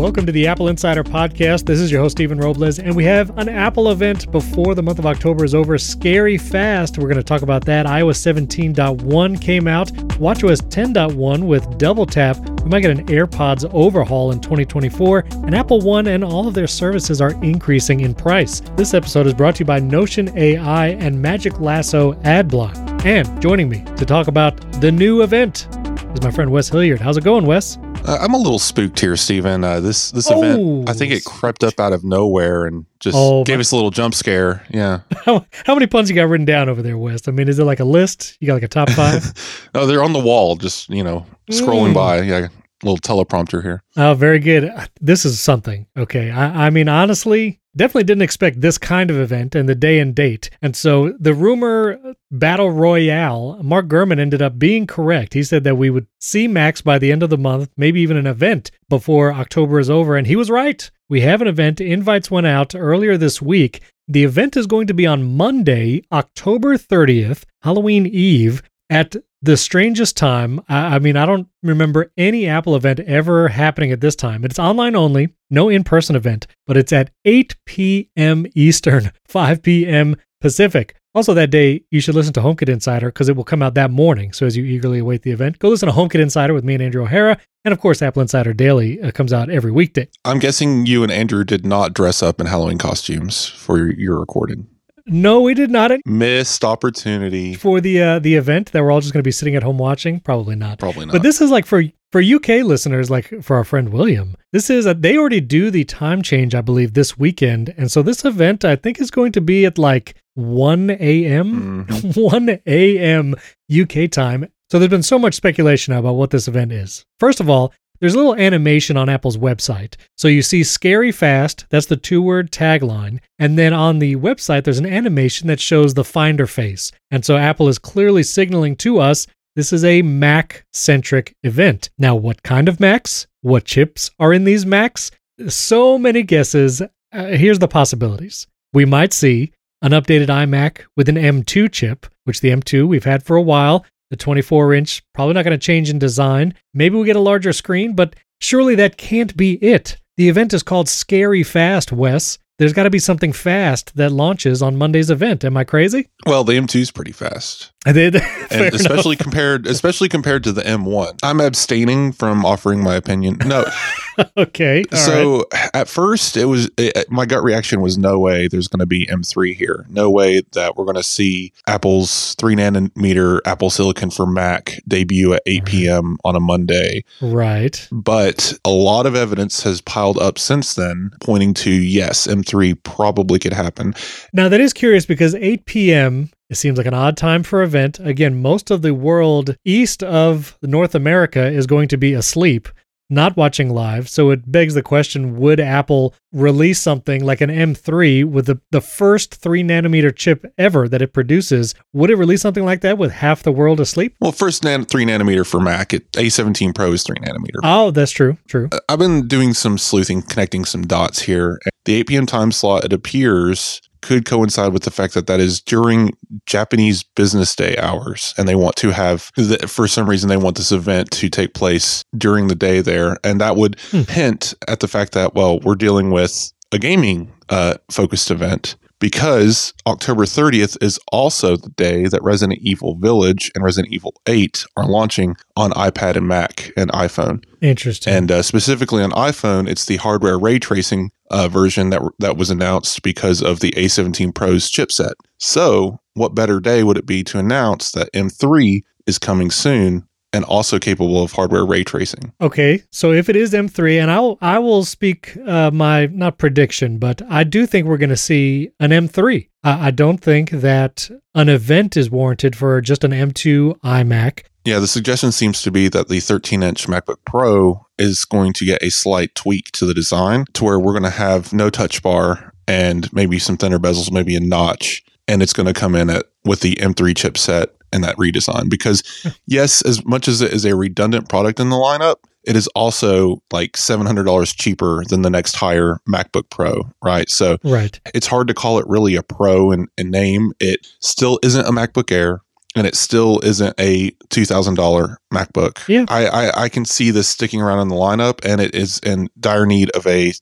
Welcome to the Apple Insider Podcast. This is your host, Stephen Robles, and we have an Apple event before the month of October is over. Scary fast. We're going to talk about that. iOS 17.1 came out, WatchOS 10.1 with double tap. We might get an AirPods overhaul in 2024, and Apple One and all of their services are increasing in price. This episode is brought to you by Notion AI and Magic Lasso Adblock. And joining me to talk about the new event is my friend Wes Hilliard. How's it going, Wes? Uh, I'm a little spooked here, Stephen. Uh, this this oh, event, I think it crept up out of nowhere and just oh, gave us a little jump scare. Yeah. How, how many puns you got written down over there, Wes? I mean, is it like a list? You got like a top five? no, they're on the wall, just you know, scrolling mm. by. Yeah, little teleprompter here. Oh, very good. Uh, this is something. Okay. I, I mean, honestly, definitely didn't expect this kind of event and the day and date. And so the rumor uh, battle royale, Mark Gurman ended up being correct. He said that we would see Macs by the end of the month, maybe even an event before October is over. And he was right. We have an event. Invites went out earlier this week. The event is going to be on Monday, October 30th, Halloween Eve, at the strangest time. I, I, mean, I don't remember any Apple event ever happening at this time. It's online only, no in person event, but it's at 8 p.m. Eastern, 5 p.m. Pacific. Also, that day, you should listen to HomeKit Insider because it will come out that morning. So, as you eagerly await the event, go listen to HomeKit Insider with me and Andrew O'Hara. And of course, Apple Insider Daily uh, comes out every weekday. I'm guessing you and Andrew did not dress up in Halloween costumes for your, your recording. No, we did not. Missed opportunity for the uh, the event that we're all just going to be sitting at home watching. Probably not. Probably not. But this is like for for UK listeners, like for our friend William. This is a, they already do the time change, I believe, this weekend, and so this event I think is going to be at like 1 a.m. Mm-hmm. 1 a.m. UK time. So there's been so much speculation about what this event is. First of all, there's a little animation on Apple's website. So you see scary fast, that's the two word tagline. And then on the website, there's an animation that shows the Finder face. And so Apple is clearly signaling to us this is a Mac centric event. Now, what kind of Macs? What chips are in these Macs? So many guesses. Uh, here's the possibilities. We might see an updated iMac with an M2 chip, which the M2 we've had for a while. The 24 inch, probably not going to change in design. Maybe we get a larger screen, but surely that can't be it. The event is called Scary Fast, Wes there's got to be something fast that launches on Monday's event. Am I crazy? Well, the M2 is pretty fast. I did, and especially enough. compared, especially compared to the M1. I'm abstaining from offering my opinion. No. okay. so right. at first, it was it, my gut reaction was no way. There's going to be M3 here. No way that we're going to see Apple's three nanometer Apple Silicon for Mac debut at 8 p.m. on a Monday. Right. But a lot of evidence has piled up since then, pointing to yes, M3 3 probably could happen. Now, that is curious because 8 p.m. It seems like an odd time for event. Again, most of the world east of North America is going to be asleep not watching live. So it begs the question would Apple release something like an M3 with the, the first three nanometer chip ever that it produces? Would it release something like that with half the world asleep? Well, first nan- three nanometer for Mac, it, A17 Pro is three nanometer. Oh, that's true. True. Uh, I've been doing some sleuthing, connecting some dots here. The 8 p.m. time slot, it appears could coincide with the fact that that is during Japanese business day hours, and they want to have for some reason they want this event to take place during the day there, and that would hmm. hint at the fact that well we're dealing with a gaming uh, focused event because October 30th is also the day that Resident Evil Village and Resident Evil 8 are launching on iPad and Mac and iPhone. Interesting. And uh, specifically on iPhone, it's the hardware ray tracing uh, version that that was announced because of the A17 Pro's chipset. So, what better day would it be to announce that M3 is coming soon and also capable of hardware ray tracing. Okay, so if it is M3, and I'll I will speak uh, my not prediction, but I do think we're going to see an M3. I, I don't think that an event is warranted for just an M2 iMac. Yeah, the suggestion seems to be that the 13 inch MacBook Pro is going to get a slight tweak to the design to where we're going to have no touch bar and maybe some thinner bezels, maybe a notch, and it's going to come in at with the M3 chipset and that redesign because hmm. yes as much as it is a redundant product in the lineup it is also like $700 cheaper than the next higher macbook pro right? So right. it's hard to call it really a pro in, in name. It still isn't a macbook air and it still isn't a two thousand dollar MacBook. Yeah. I, I I can see this sticking around in the lineup, and it is in dire need of a.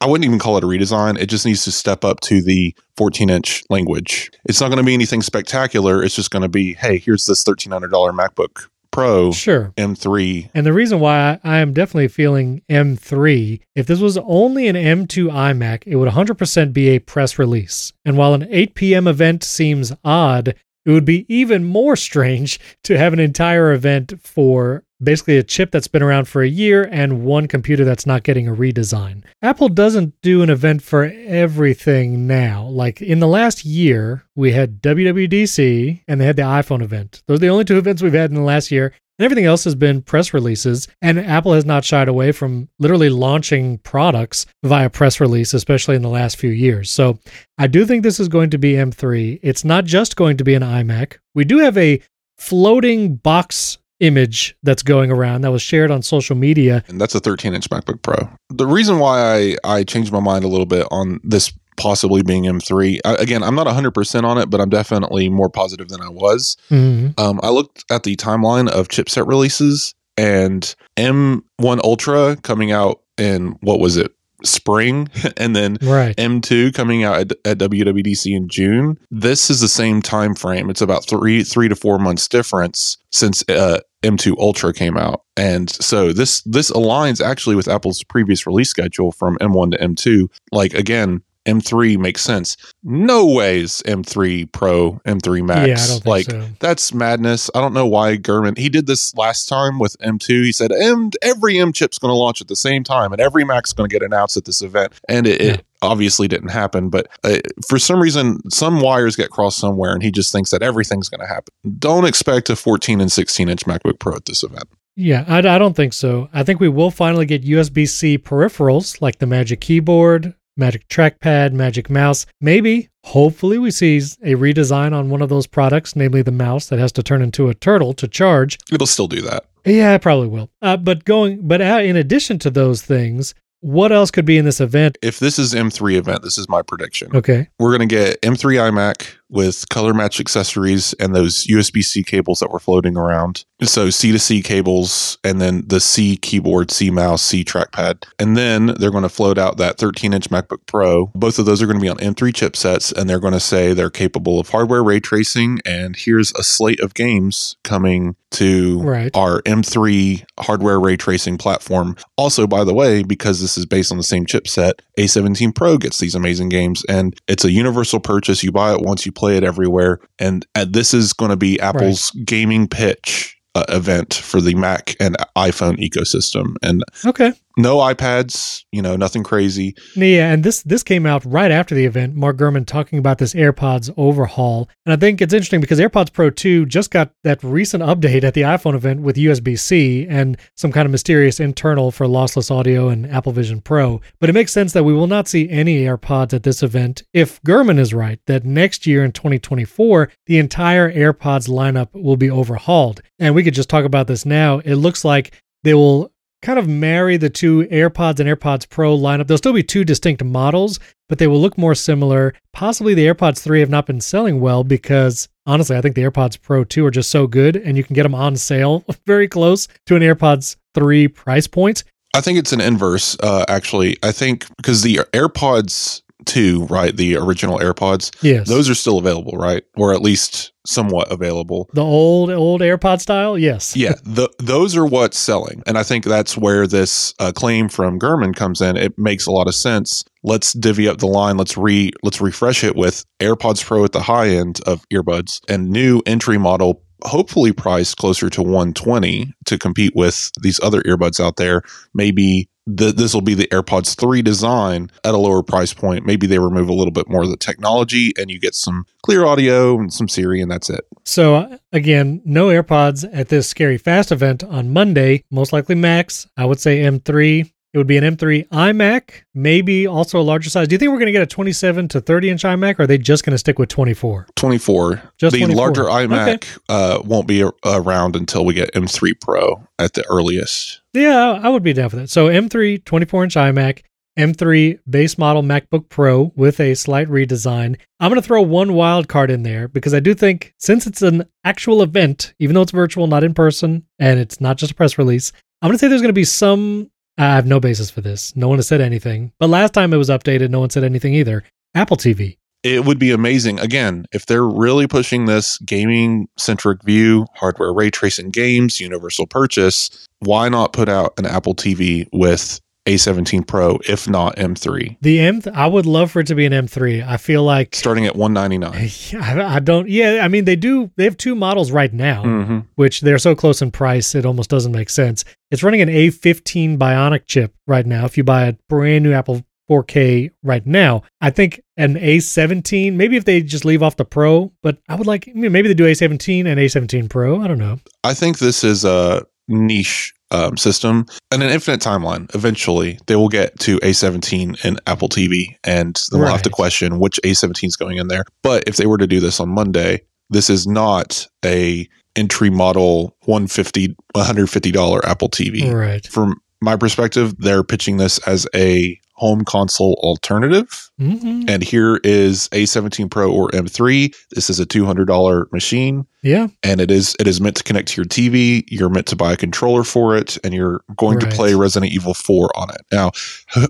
I wouldn't even call it a redesign. It just needs to step up to the 14 inch language. It's not going to be anything spectacular. It's just going to be, hey, here's this $1,300 MacBook Pro Sure. M3. And the reason why I am definitely feeling M3, if this was only an M2 iMac, it would 100% be a press release. And while an 8 p.m. event seems odd, it would be even more strange to have an entire event for basically a chip that's been around for a year and one computer that's not getting a redesign. Apple doesn't do an event for everything now. Like in the last year, we had WWDC and they had the iPhone event. Those are the only two events we've had in the last year. And everything else has been press releases. And Apple has not shied away from literally launching products via press release, especially in the last few years. So I do think this is going to be M3. It's not just going to be an iMac. We do have a floating box image that's going around that was shared on social media. And that's a 13 inch MacBook Pro. The reason why I, I changed my mind a little bit on this possibly being M3, I, again, I'm not 100% on it, but I'm definitely more positive than I was. Mhm. Um, I looked at the timeline of chipset releases and M1 Ultra coming out in what was it, spring, and then Right. M2 coming out at, at WWDC in June. This is the same time frame. It's about three three to four months difference since uh, M2 Ultra came out, and so this this aligns actually with Apple's previous release schedule from M1 to M2. Like again. M3 makes sense. No ways M3 Pro, M3 Max. Yeah, I don't think like so. that's madness. I don't know why Gurman he did this last time with M2. He said M every M chip's going to launch at the same time, and every Mac's going to get announced at this event, and it, Yeah. it obviously didn't happen. But uh, for some reason, some wires get crossed somewhere, and he just thinks that everything's going to happen. Don't expect a 14 and 16 inch MacBook Pro at this event. Yeah, I, I don't think so. I think we will finally get USB C peripherals like the Magic Keyboard, Magic Trackpad, Magic Mouse. Maybe, hopefully, we see a redesign on one of those products, namely the mouse that has to turn into a turtle to charge. It'll still do that. Yeah, I probably will. Uh, but going, but uh, in addition to those things, what else could be in this event? If this is M3 event, this is my prediction. Okay, We're going to get M3 iMac with color match accessories and those USB C cables that were floating around. So C to C cables and then the C keyboard, C mouse, C trackpad. And then they're going to float out that 13 inch MacBook Pro. Both of those are going to be on M3 chipsets and they're going to say they're capable of hardware ray tracing. And here's a slate of games coming to Right. our M3 hardware ray tracing platform. Also, by the way, because this is based on the same chipset, A17 Pro gets these amazing games, and it's a universal purchase. You buy it once, you play it everywhere, and this is going to be Apple's gaming pitch. Uh, event for the Mac and iPhone ecosystem, and okay. No iPads, you know, nothing crazy. Yeah, and this this came out right after the event. Mark Gurman talking about this AirPods overhaul, and I think it's interesting because AirPods Pro 2 just got that recent update at the iPhone event with USB C and some kind of mysterious internal for lossless audio and Apple Vision Pro. But it makes sense that we will not see any AirPods at this event if Gurman is right that next year in 2024 the entire AirPods lineup will be overhauled. And we could just talk about this now. It looks like they will kind of marry the two AirPods and AirPods Pro lineup. There'll still be two distinct models, but they will look more similar. Possibly the AirPods 3 have not been selling well because honestly, I think the AirPods Pro 2 are just so good and you can get them on sale very close to an AirPods 3 price point. I think it's an inverse, uh, actually. I think because the AirPods 2, right, the original AirPods, Yes. those are still available, right? Or at least somewhat available. the old old AirPod style? Yes. Yeah, the, those are what's selling. And I think that's where this uh, claim from Gurman comes in. It makes a lot of sense. Let's divvy up the line. Let's re let's refresh it with AirPods Pro at the high end of earbuds and new entry model hopefully priced closer to 120 to compete with these other earbuds out there. Maybe the, this will be the AirPods 3 design at a lower price point. Maybe they remove a little bit more of the technology and you get some clear audio and some Siri and that's it. So uh, again, no AirPods at this Scary Fast event on Monday. Most likely Macs. I would say M3. It would be an M3 iMac, maybe also a larger size. Do you think we're going to get a 27 to 30 inch iMac, or are they just going to stick with 24? 24. Just the 24. larger iMac Okay. uh, won't be a- around until we get M3 Pro at the earliest. Yeah, I would be down for that. So M3 24 inch iMac. M3 base model MacBook Pro with a slight redesign. I'm going to throw one wild card in there because I do think since it's an actual event, even though it's virtual, not in person, and it's not just a press release, I'm going to say there's going to be some. I have no basis for this. No one has said anything. But last time it was updated, no one said anything either. Apple TV. It would be amazing, again, if they're really pushing this gaming centric view, hardware ray tracing games, universal purchase, why not put out an Apple TV with a17 Pro, if not M3. The M, I would love for it to be an M3. I feel like starting at 199. I, I don't. Yeah, I mean they do. They have two models right now, mm-hmm. which they're so close in price, it almost doesn't make sense. It's running an A15 Bionic chip right now. If you buy a brand new Apple 4K right now. I think an A17, maybe if they just leave off the Pro, but I would like maybe they do A17 and A17 Pro. I don't know. I think this is a niche um, system and an infinite timeline. Eventually, they will get to A17 in Apple TV, and then right. we'll have to question which A17 is going in there. But if they were to do this on Monday, this is not a entry model 150 $150 Apple TV. Right. From my perspective, they're pitching this as a home console alternative. Mm-hmm. And here is A17 Pro or M3. This is a $200 machine. Yeah. And it is it is meant to connect to your TV. You're meant to buy a controller for it and you're going right. to play Resident Evil 4 on it. Now,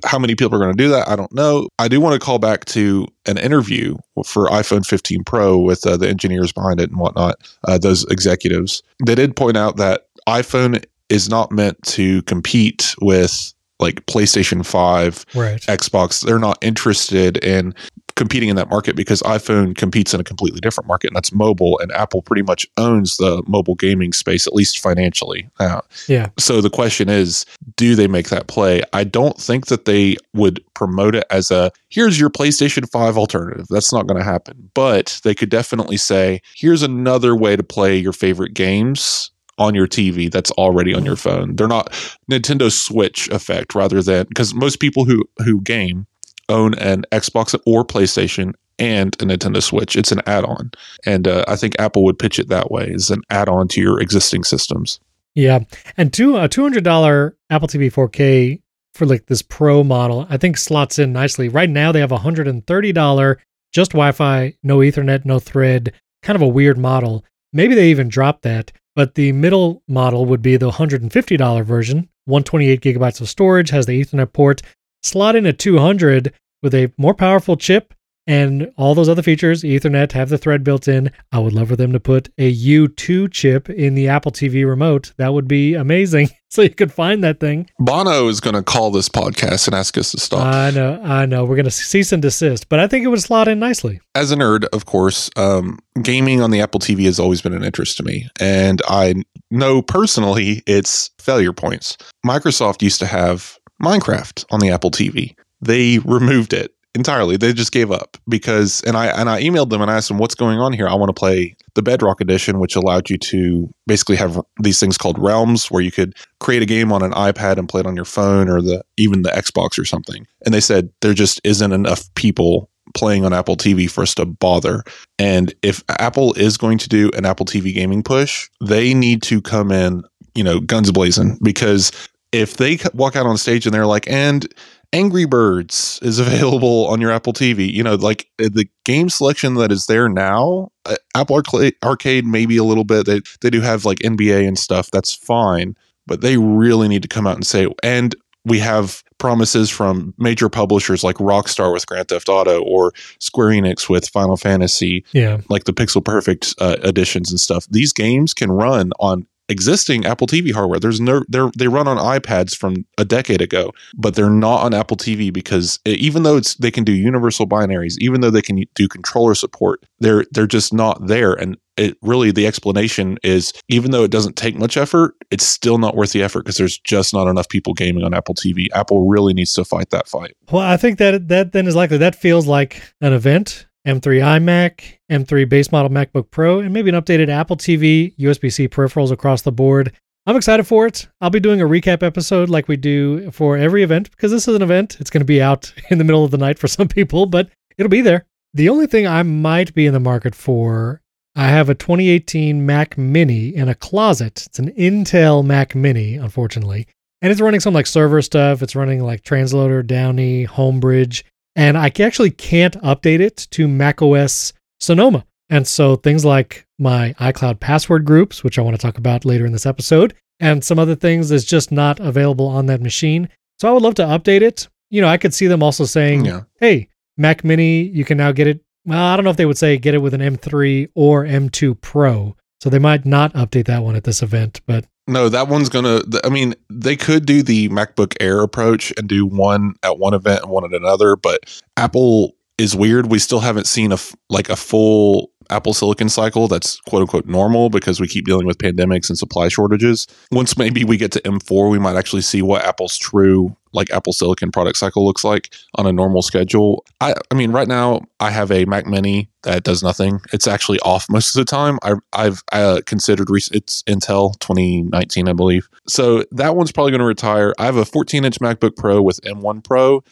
how many people are going to do that? I don't know. I do want to call back to an interview for iPhone 15 Pro with uh, the engineers behind it and whatnot, uh, those executives. They did point out that iPhone is not meant to compete with like PlayStation 5, right. Xbox, they're not interested in competing in that market because iPhone competes in a completely different market, and that's mobile. And Apple pretty much owns the mobile gaming space, at least financially. Uh, yeah. So the question is, do they make that play? I don't think that they would promote it as a here's your PlayStation 5 alternative. That's not going to happen. But they could definitely say, here's another way to play your favorite games on your TV that's already on your phone. They're not Nintendo Switch effect rather than because most people who who game own an Xbox or PlayStation and a Nintendo Switch. It's an add-on, and uh, I think Apple would pitch it that way as an add-on to your existing systems. Yeah, and two a two hundred dollar Apple TV 4K for like this Pro model, I think slots in nicely. Right now they have a hundred and thirty dollar just Wi-Fi, no Ethernet, no Thread, kind of a weird model. Maybe they even dropped that. But the middle model would be the $150 version, 128 gigabytes of storage, has the Ethernet port, slot in at 200 with a more powerful chip and all those other features, Ethernet, have the thread built in. I would love for them to put a U2 chip in the Apple TV remote. That would be amazing. so you could find that thing. Bono is going to call this podcast and ask us to stop. I know, I know. We're going to cease and desist, but I think it would slot in nicely. As a nerd, of course, um, gaming on the Apple TV has always been an interest to me. And I know personally its failure points. Microsoft used to have Minecraft on the Apple TV. They removed it entirely. They just gave up because and I and I emailed them and I asked them what's going on here. I want to play the Bedrock edition, which allowed you to basically have these things called realms where you could create a game on an iPad and play it on your phone or the even the Xbox or something. And they said there just isn't enough people playing on Apple TV for us to bother. And if Apple is going to do an Apple TV gaming push, they need to come in, you know, guns blazing because if they walk out on stage and they're like, and Angry Birds is available on your Apple TV. You know, like uh, the game selection that is there now, uh, Apple Arcade maybe a little bit. They they do have like NBA and stuff. That's fine, but they really need to come out and say and we have promises from major publishers like Rockstar with Grand Theft Auto or Square Enix with Final Fantasy, yeah, like the Pixel Perfect uh, editions and stuff. These games can run on existing Apple TV hardware. There's no they run on iPads from a decade ago, but they're not on Apple TV because even though it's they can do universal binaries, even though they can do controller support, they're they're just not there. And it really the explanation is even though it doesn't take much effort, it's still not worth the effort because there's just not enough people gaming on Apple TV. Apple really needs to fight that fight. Well, I think that that then is likely that feels like an event M3 iMac, M3 base model MacBook Pro, and maybe an updated Apple TV, USB C peripherals across the board. I'm excited for it. I'll be doing a recap episode like we do for every event because this is an event. It's going to be out in the middle of the night for some people, but it'll be there. The only thing I might be in the market for, I have a 2018 Mac Mini in a closet. It's an Intel Mac Mini, unfortunately. and it's running some like server stuff. It's running like Transloader, Downie, Homebridge, and I actually can't update it to macOS Sonoma. And so things like my iCloud password groups, which I want to talk about later in this episode, and some other things is just not available on that machine. So I would love to update it. You know, I could see them also saying, Yeah. hey, Mac Mini, you can now get it. Well, I don't know if they would say get it with an M3 or M2 Pro. So they might not update that one at this event, but No, that one's gonna. I mean, they could do the MacBook Air approach and do one at one event and one at another, but Apple is weird. We still haven't seen a like a full Apple Silicon cycle that's quote unquote normal because we keep dealing with pandemics and supply shortages. Once maybe we get to M4, we might actually see what Apple's true like Apple Silicon product cycle looks like on a normal schedule. I I mean, right now I have a Mac Mini that does nothing. It's actually off most of the time. I, I've uh, considered rec- it's Intel 2019, I believe. So that one's probably going to retire. I have a 14 inch MacBook Pro with M1 Pro.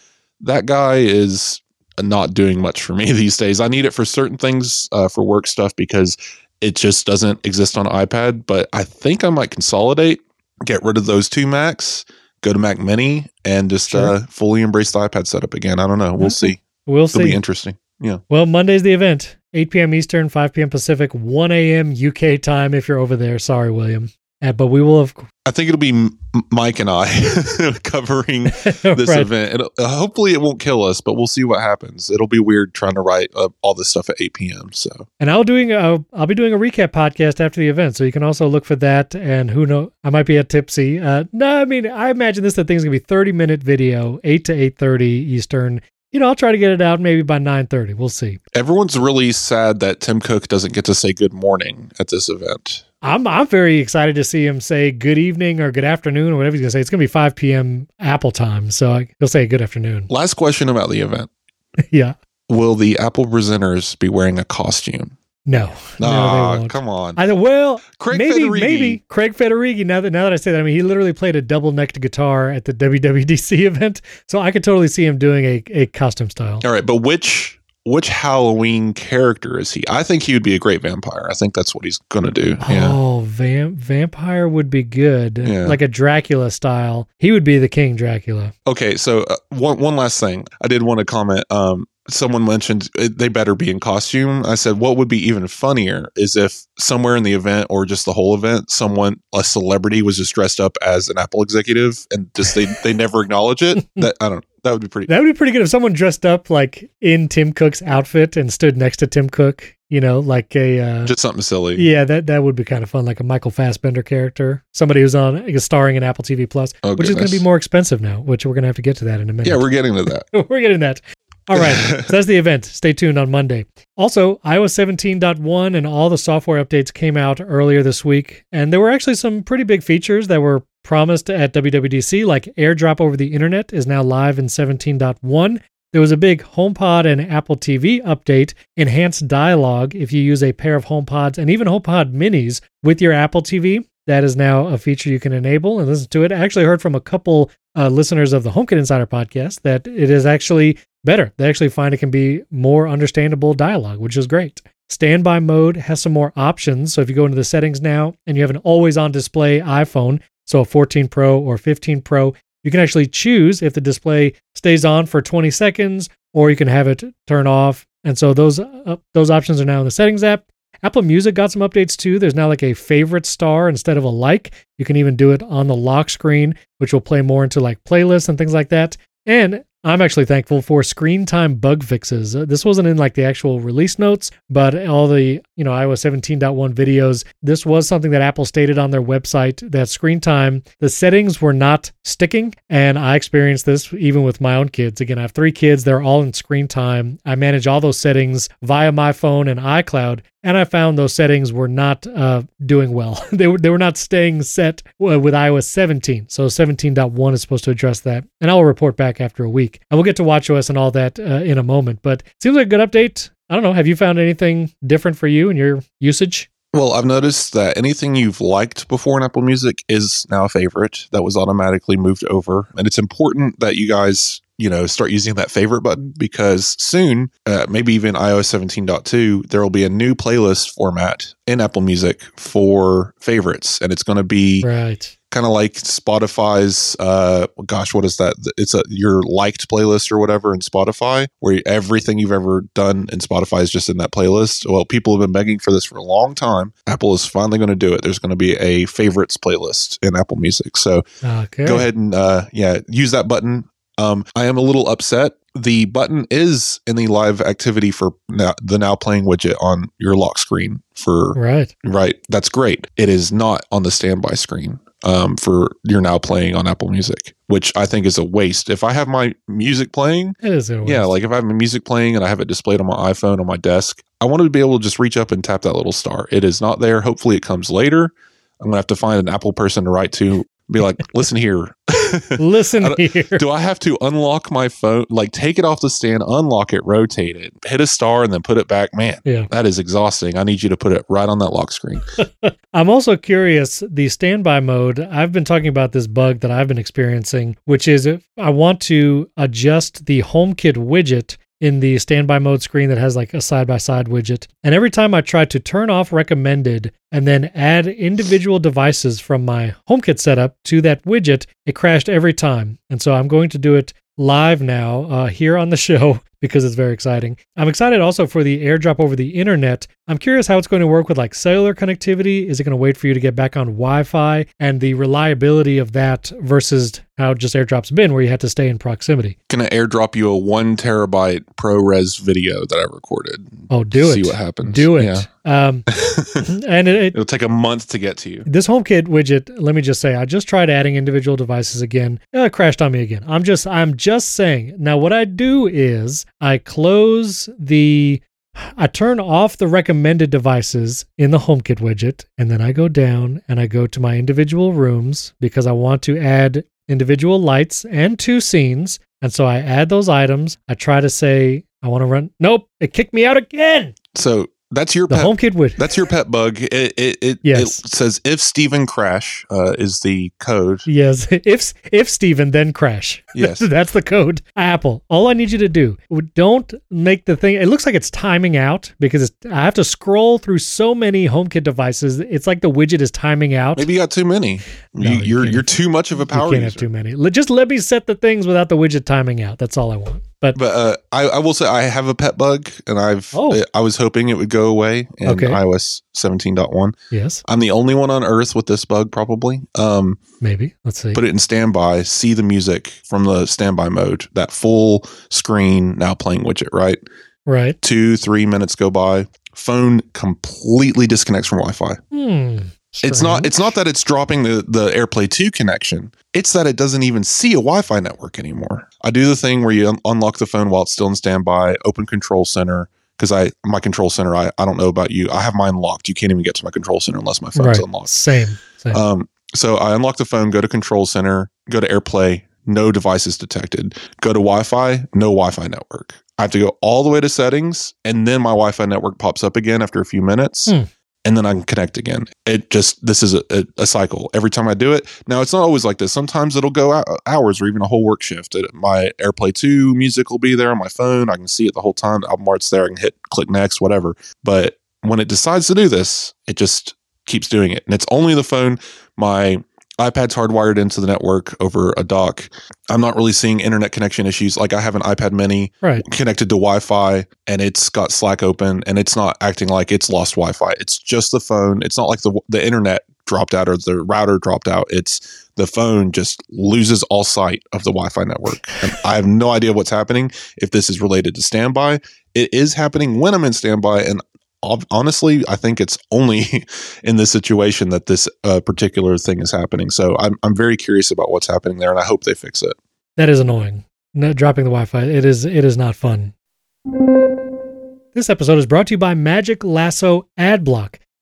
That guy is not doing much for me these days. I need it for certain things uh, for work stuff because it just doesn't exist on iPad. But I think I might consolidate, get rid of those two Macs, go to Mac Mini, and just Sure. uh, fully embrace the iPad setup again. I don't know. We'll Okay. see. we'll It'll be see. interesting. Yeah. Well, Monday's the event. 8 p.m. Eastern, 5 p.m. Pacific, 1 a.m. UK time if you're over there. Sorry, William. Uh, but we will have I think it'll be Mike and I covering this right. event. It'll, uh, hopefully, it won't kill us, but we'll see what happens. It'll be weird trying to write uh, all this stuff at 8 p.m. So, And I'll doing a, I'll be doing a recap podcast after the event, so you can also look for that. And who know, I might be at tipsy. Uh, no, I mean, I imagine this the thing's gonna be 30 minute video, 8 to 8:30 Eastern. You know, I'll try to get it out maybe by 9:30. We'll see. everyone's really sad that Tim Cook doesn't get to say good morning at this event. I'm I'm very excited to see him say good evening or good afternoon or whatever he's gonna say. It's gonna be 5 p.m. Apple time, so he'll say good afternoon. Last question about the event yeah. Will the Apple presenters be wearing a costume? No. no, Ah, they won't. come on. I well, Craig maybe Federighi. maybe Craig Federighi. Now that now that I say that, I mean he literally played a double necked guitar at the WWDC event, so I could totally see him doing a, a costume style. All right, but which which Halloween character is he? I think he would be a great vampire. I think that's what he's going to do. Yeah. Oh, vam- vampire would be good, Yeah. like a Dracula style. He would be the King Dracula. Okay, so uh, one one last thing. I did want to comment. Um, someone mentioned uh, they better be in costume. I said, what would be even funnier is if somewhere in the event or just the whole event, someone a celebrity was just dressed up as an Apple executive and just they they never acknowledge it. That I don't. That would be pretty. That would be pretty good if someone dressed up like in Tim Cook's outfit and stood next to Tim Cook. You know, like a uh, just something silly. yeah, that that would be kind of fun, like a Michael Fassbender character, somebody who's on is starring in Apple TV Plus, Oh, which is going to be more expensive now. Which we're going to have to get to that in a minute. Yeah, we're getting to that. We're getting that. All right. so that's the event. Stay tuned on Monday. Also, iOS 17.1 and all the software updates came out earlier this week. And there were actually some pretty big features that were promised at WWDC, like AirDrop over the internet is now live in 17.1. There was a big HomePod and Apple TV update, enhanced dialogue if you use a pair of HomePods and even HomePod minis with your Apple TV. That is now a feature you can enable and listen to it. I actually heard from a couple uh, listeners of the HomeKit Insider podcast that it is actually better. They actually find it can be more understandable dialogue, which is great. Standby mode has some more options. So if you go into the settings now and you have an always on display iPhone, so a 14 Pro or 15 Pro, you can actually choose if the display stays on for 20 seconds or you can have it turn off. And so those uh, those options are now in the settings app. Apple Music got some updates too. There's now like a favorite star instead of a like. You can even do it on the lock screen, which will play more into like playlists and things like that. And I'm actually thankful for screen time bug fixes. Uh, this wasn't in like the actual release notes, but all the, you know, iOS 17.1 videos, this was something that Apple stated on their website that screen time, the settings were not sticking. And I experienced this even with my own kids. Again, I have three kids, they're all in screen time. I manage all those settings via my phone and iCloud. And I found those settings were not uh, doing well. they were they were not staying set with iOS 17. So 17.1 is supposed to address that, and I will report back after a week. And we'll get to WatchOS and all that uh, in a moment. But seems like a good update. I don't know. Have you found anything different for you in your usage? Well, I've noticed that anything you've liked before in Apple Music is now a favorite that was automatically moved over. And it's important that you guys you know, start using that favorite button because soon, uh, maybe even iOS 17.2, there will be a new playlist format in Apple Music for favorites. And it's going to be Right. kind of like Spotify's uh gosh what is that it's a your liked playlist or whatever in Spotify where everything you've ever done in Spotify is just in that playlist well people have been begging for this for a long time Apple is finally going to do it there's going to be a favorites playlist in Apple Music so Okay. go ahead and uh yeah use that button um I am a little upset the button is in the live activity for now, the now playing widget on your lock screen for Right. Right. That's great. It is not on the standby screen um, for you're now playing on Apple Music, which I think is a waste. If I have my music playing, It is. a yeah, like if I have my music playing and I have it displayed on my iPhone on my desk, I want to be able to just reach up and tap that little star. It is not there. Hopefully it comes later. I'm going to have to find an Apple person to write to, be like, listen here. Listen here. Do I have to unlock my phone, like take it off the stand, unlock it, rotate it, hit a star, and then put it back? Man, Yeah. that is exhausting. I need you to put it right on that lock screen. I'm also curious the standby mode. I've been talking about this bug that I've been experiencing, which is if I want to adjust the HomeKit widget in the standby mode screen that has like a side by side widget. And every time I try to turn off recommended and then add individual devices from my HomeKit setup to that widget, it crashed every time. And so I'm going to do it live now uh, here on the show because it's very exciting. I'm excited also for the airdrop over the internet. I'm curious how it's going to work with like cellular connectivity. Is it going to wait for you to get back on Wi Fi and the reliability of that versus how just airdrop's been, where you had to stay in proximity? Gonna airdrop you a one terabyte ProRes video that I recorded. Oh, do it. See what happens. Do it. Yeah. Um, and it, it, It'll take a month to get to you. this HomeKit widget, let me just say, I just tried adding individual devices again. Uh, It crashed on me again. I'm just, I'm just saying. Now, what I do is I close the, I turn off the recommended devices in the HomeKit widget, and then I go down and I go to my individual rooms because I want to add individual lights and two scenes. And so I add those items. I try to say I want to run. Nope, it kicked me out again. So that's your The pet. HomeKit widget. that's your pet bug. It it it, Yes. it says if Stephen crash uh, is the code. Yes, if if Stephen then crash. Yes. That's the code. Apple. All I need you to do, don't make the thing. It looks like it's timing out because it's, I have to scroll through so many HomeKit devices. It's like the widget is timing out. Maybe you got too many. No, you, you you're you're too much of a you power can't have too many. Just let me set the things without the widget timing out. That's all I want. But But uh, I, I will say I have a pet bug, and I've Oh. I was hoping it would go away in Okay. iOS 17.1. yes, I'm the only one on Earth with this bug, probably. Um, maybe. Let's see. put it in standby, see the music from the standby mode, that full screen now playing widget, right? right. Two, three minutes go by, phone completely disconnects from Wi Fi. It's not it's not that it's dropping the, the AirPlay 2 connection. It's that it doesn't even see a Wi-Fi network anymore. I do the thing where you un- unlock the phone while it's still in standby, open control center, because I my control center, I, I don't know about you. I have mine locked. You can't even get to my control center unless my phone's right. unlocked. Same. Same. Um, so I unlock the phone, go to control center, go to AirPlay, no devices detected. Go to Wi-Fi, no Wi-Fi network. I have to go all the way to settings, and then my Wi-Fi network pops up again after a few minutes. Hmm. And then I can connect again. It just this is a, a, a cycle. Every time I do it, now it's not always like this. Sometimes it'll go hou- hours or even a whole work shift. It- my AirPlay two music will be there on my phone. I can see it the whole time. The album art's there. I can hit click next, whatever. But when it decides to do this, it just keeps doing it. And it's only the phone. My iPad's hardwired into the network over a dock. I'm not really seeing internet connection issues. Like I have an iPad mini right. connected to Wi-Fi and it's got Slack open and it's not acting like it's lost Wi-Fi. It's just the phone. It's not like the the internet dropped out or the router dropped out. It's the phone just loses all sight of the Wi-Fi network. And I have no idea what's happening if this is related to standby. It is happening when I'm in standby and honestly, I think it's only in this situation that this uh, particular thing is happening. So I'm I'm very curious about what's happening there and I hope they fix it. That is annoying. No, dropping the Wi-Fi. It is. It is not fun. This episode is brought to you by Magic Lasso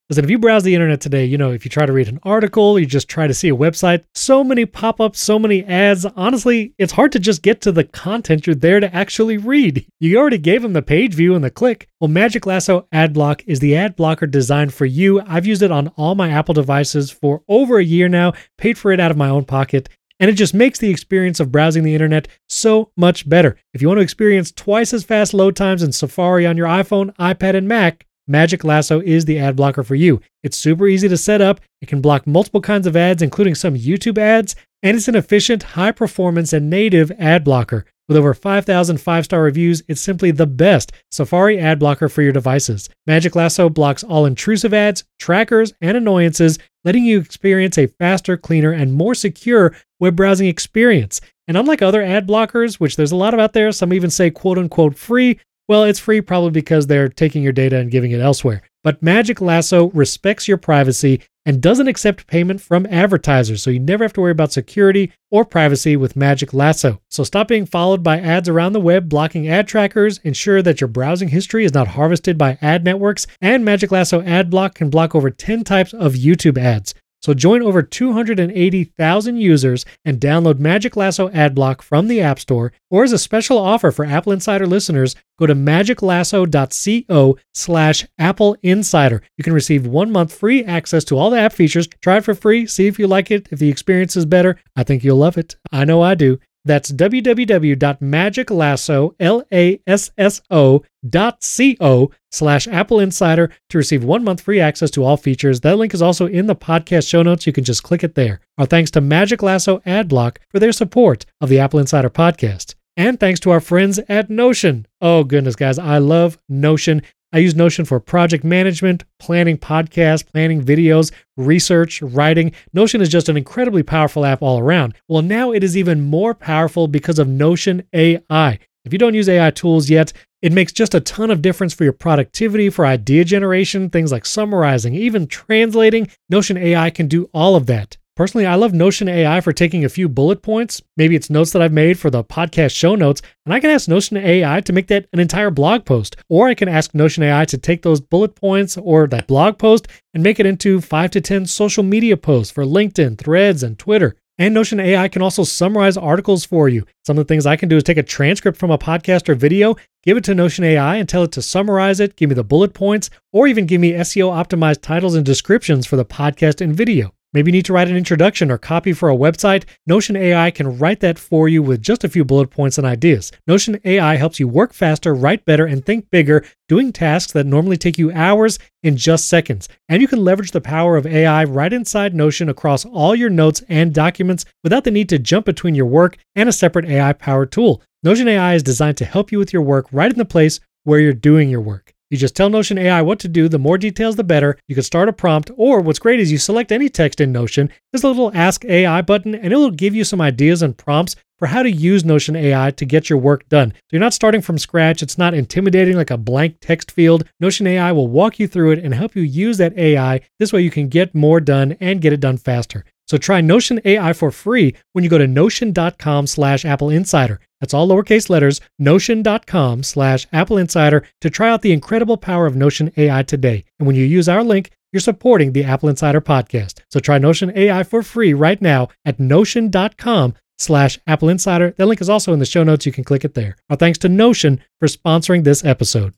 Adblock. Listen, if you browse the internet today, you know, if you try to read an article, you just try to see a website, so many pop ups, so many ads. Honestly, it's hard to just get to the content you're there to actually read. You already gave them the page view and the click. Well, Magic Lasso Ad Block is the ad blocker designed for you. I've used it on all my Apple devices for over a year now, paid for it out of my own pocket. and it just makes the experience of browsing the internet so much better. If you want to experience twice as fast load times in Safari on your iPhone, iPad, and Mac, Magic Lasso is the ad blocker for you. It's super easy to set up. It can block multiple kinds of ads, including some YouTube ads, and it's an efficient, high performance, and native ad blocker. With over 5,000 five star reviews, it's simply the best Safari ad blocker for your devices. Magic Lasso blocks all intrusive ads, trackers, and annoyances, letting you experience a faster, cleaner, and more secure web browsing experience. And unlike other ad blockers, which there's a lot of out there, some even say quote unquote free, well, it's free probably because they're taking your data and giving it elsewhere. But Magic Lasso respects your privacy and doesn't accept payment from advertisers, so you never have to worry about security or privacy with Magic Lasso. So stop being followed by ads around the web, blocking ad trackers, ensure that your browsing history is not harvested by ad networks, and Magic Lasso Ad Block can block over 10 types of YouTube ads. So join over 280,000 users and download Magic Lasso Adblock from the App Store. Or as a special offer for Apple Insider listeners, go to magiclasso.co slash Apple Insider. You can receive one month free access to all the app features. Try it for free. See if you like it. If the experience is better, I think you'll love it. I know I do. That's www.magiclasso.co slash Apple Insider to receive one month free access to all features. That link is also in the podcast show notes. You can just click it there. Our thanks to Magic Lasso Adblock for their support of the Apple Insider podcast. And thanks to our friends at Notion. Oh, goodness, guys, I love Notion. I use Notion for project management, planning podcasts, planning videos, research, writing. Notion is just an incredibly powerful app all around. Well, now it is even more powerful because of Notion AI. If you don't use AI tools yet, it makes just a ton of difference for your productivity, for idea generation, things like summarizing, even translating. Notion AI can do all of that. Personally, I love Notion AI for taking a few bullet points. Maybe it's notes that I've made for the podcast show notes, and I can ask Notion AI to make that an entire blog post. Or I can ask Notion AI to take those bullet points or that blog post and make it into five to 10 social media posts for LinkedIn, Threads, and Twitter. And Notion AI can also summarize articles for you. Some of the things I can do is take a transcript from a podcast or video, give it to Notion AI and tell it to summarize it, give me the bullet points, or even give me SEO optimized titles and descriptions for the podcast and video. Maybe you need to write an introduction or copy for a website. Notion AI can write that for you with just a few bullet points and ideas. Notion AI helps you work faster, write better, and think bigger, doing tasks that normally take you hours in just seconds. And you can leverage the power of AI right inside Notion across all your notes and documents without the need to jump between your work and a separate AI powered tool. Notion AI is designed to help you with your work right in the place where you're doing your work. You just tell Notion AI what to do. The more details, the better. You can start a prompt, or what's great is you select any text in Notion. There's a little Ask AI button, and it will give you some ideas and prompts for how to use Notion AI to get your work done. So you're not starting from scratch. It's not intimidating like a blank text field. Notion AI will walk you through it and help you use that AI. This way you can get more done and get it done faster. So try Notion AI for free when you go to notion.com slash Apple Insider. That's all lowercase letters, notion.com slash Apple Insider to try out the incredible power of Notion AI today. And when you use our link, you're supporting the Apple Insider podcast. So try Notion AI for free right now at notion.com slash Apple Insider. That link is also in the show notes. You can click it there. Our thanks to Notion for sponsoring this episode.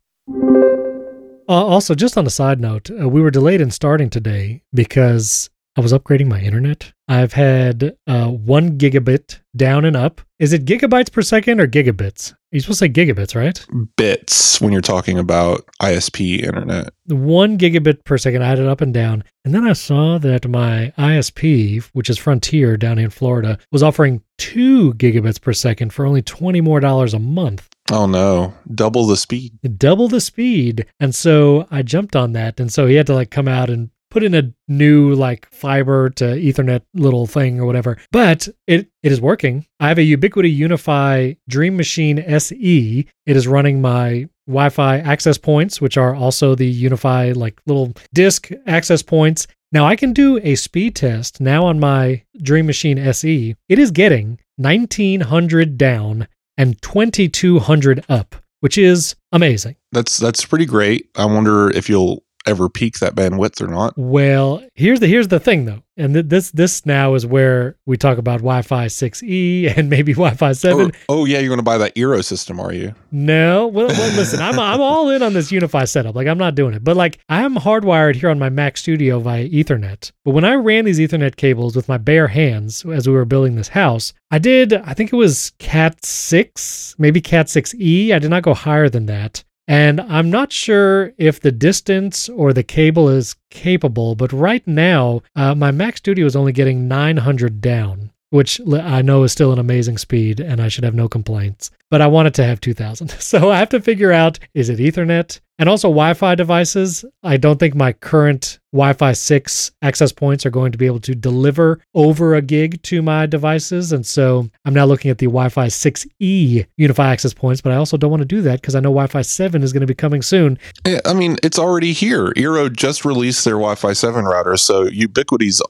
Uh, also, just on a side note, uh, we were delayed in starting today because I was upgrading my internet. I've had uh, one gigabit down and up. Is it gigabytes per second or gigabits? You're supposed to say gigabits, right? Bits when you're talking about ISP internet. One gigabit per second. I had it up and down. And then I saw that my ISP, which is Frontier down in Florida, was offering two gigabits per second for only 20 more dollars a month. Oh no, double the speed. Double the speed. And so I jumped on that. And so he had to like come out and put in a new like fiber to ethernet little thing or whatever but it it is working. I have a ubiquiti UniFi dream machine se it is running my wi-fi access points which are also the UniFi like little disk access points. Now i can do a speed test now on my dream machine se it is getting 1900 down and 2200 up which is amazing. That's that's pretty great. I wonder if you'll ever peak that bandwidth or not. Well, here's the here's the thing though, and th- this this now is where we talk about Wi-Fi 6E and maybe Wi-Fi 7. Oh, oh yeah, you're going to buy that Eero system, are you? No, well, well listen, I'm I'm all in on this UniFi setup. Like I'm not doing it, but like I am hardwired here on my Mac Studio via Ethernet. But when I ran these Ethernet cables with my bare hands as we were building this house, I did I think it was Cat six, maybe Cat six E. I did not go higher than that. And I'm not sure if the distance or the cable is capable, but right now, uh, my Mac Studio is only getting 900 down, which I know is still an amazing speed and I should have no complaints. But I wanted to have 2000. So I have to figure out is it Ethernet? And also Wi Fi devices. I don't think my current Wi Fi 6 access points are going to be able to deliver over a gig to my devices. And so I'm now looking at the Wi Fi 6E UniFi access points, but I also don't want to do that because I know Wi Fi 7 is going to be coming soon. Yeah, I mean, it's already here. Eero just released their Wi Fi 7 router. So Ubiquiti's,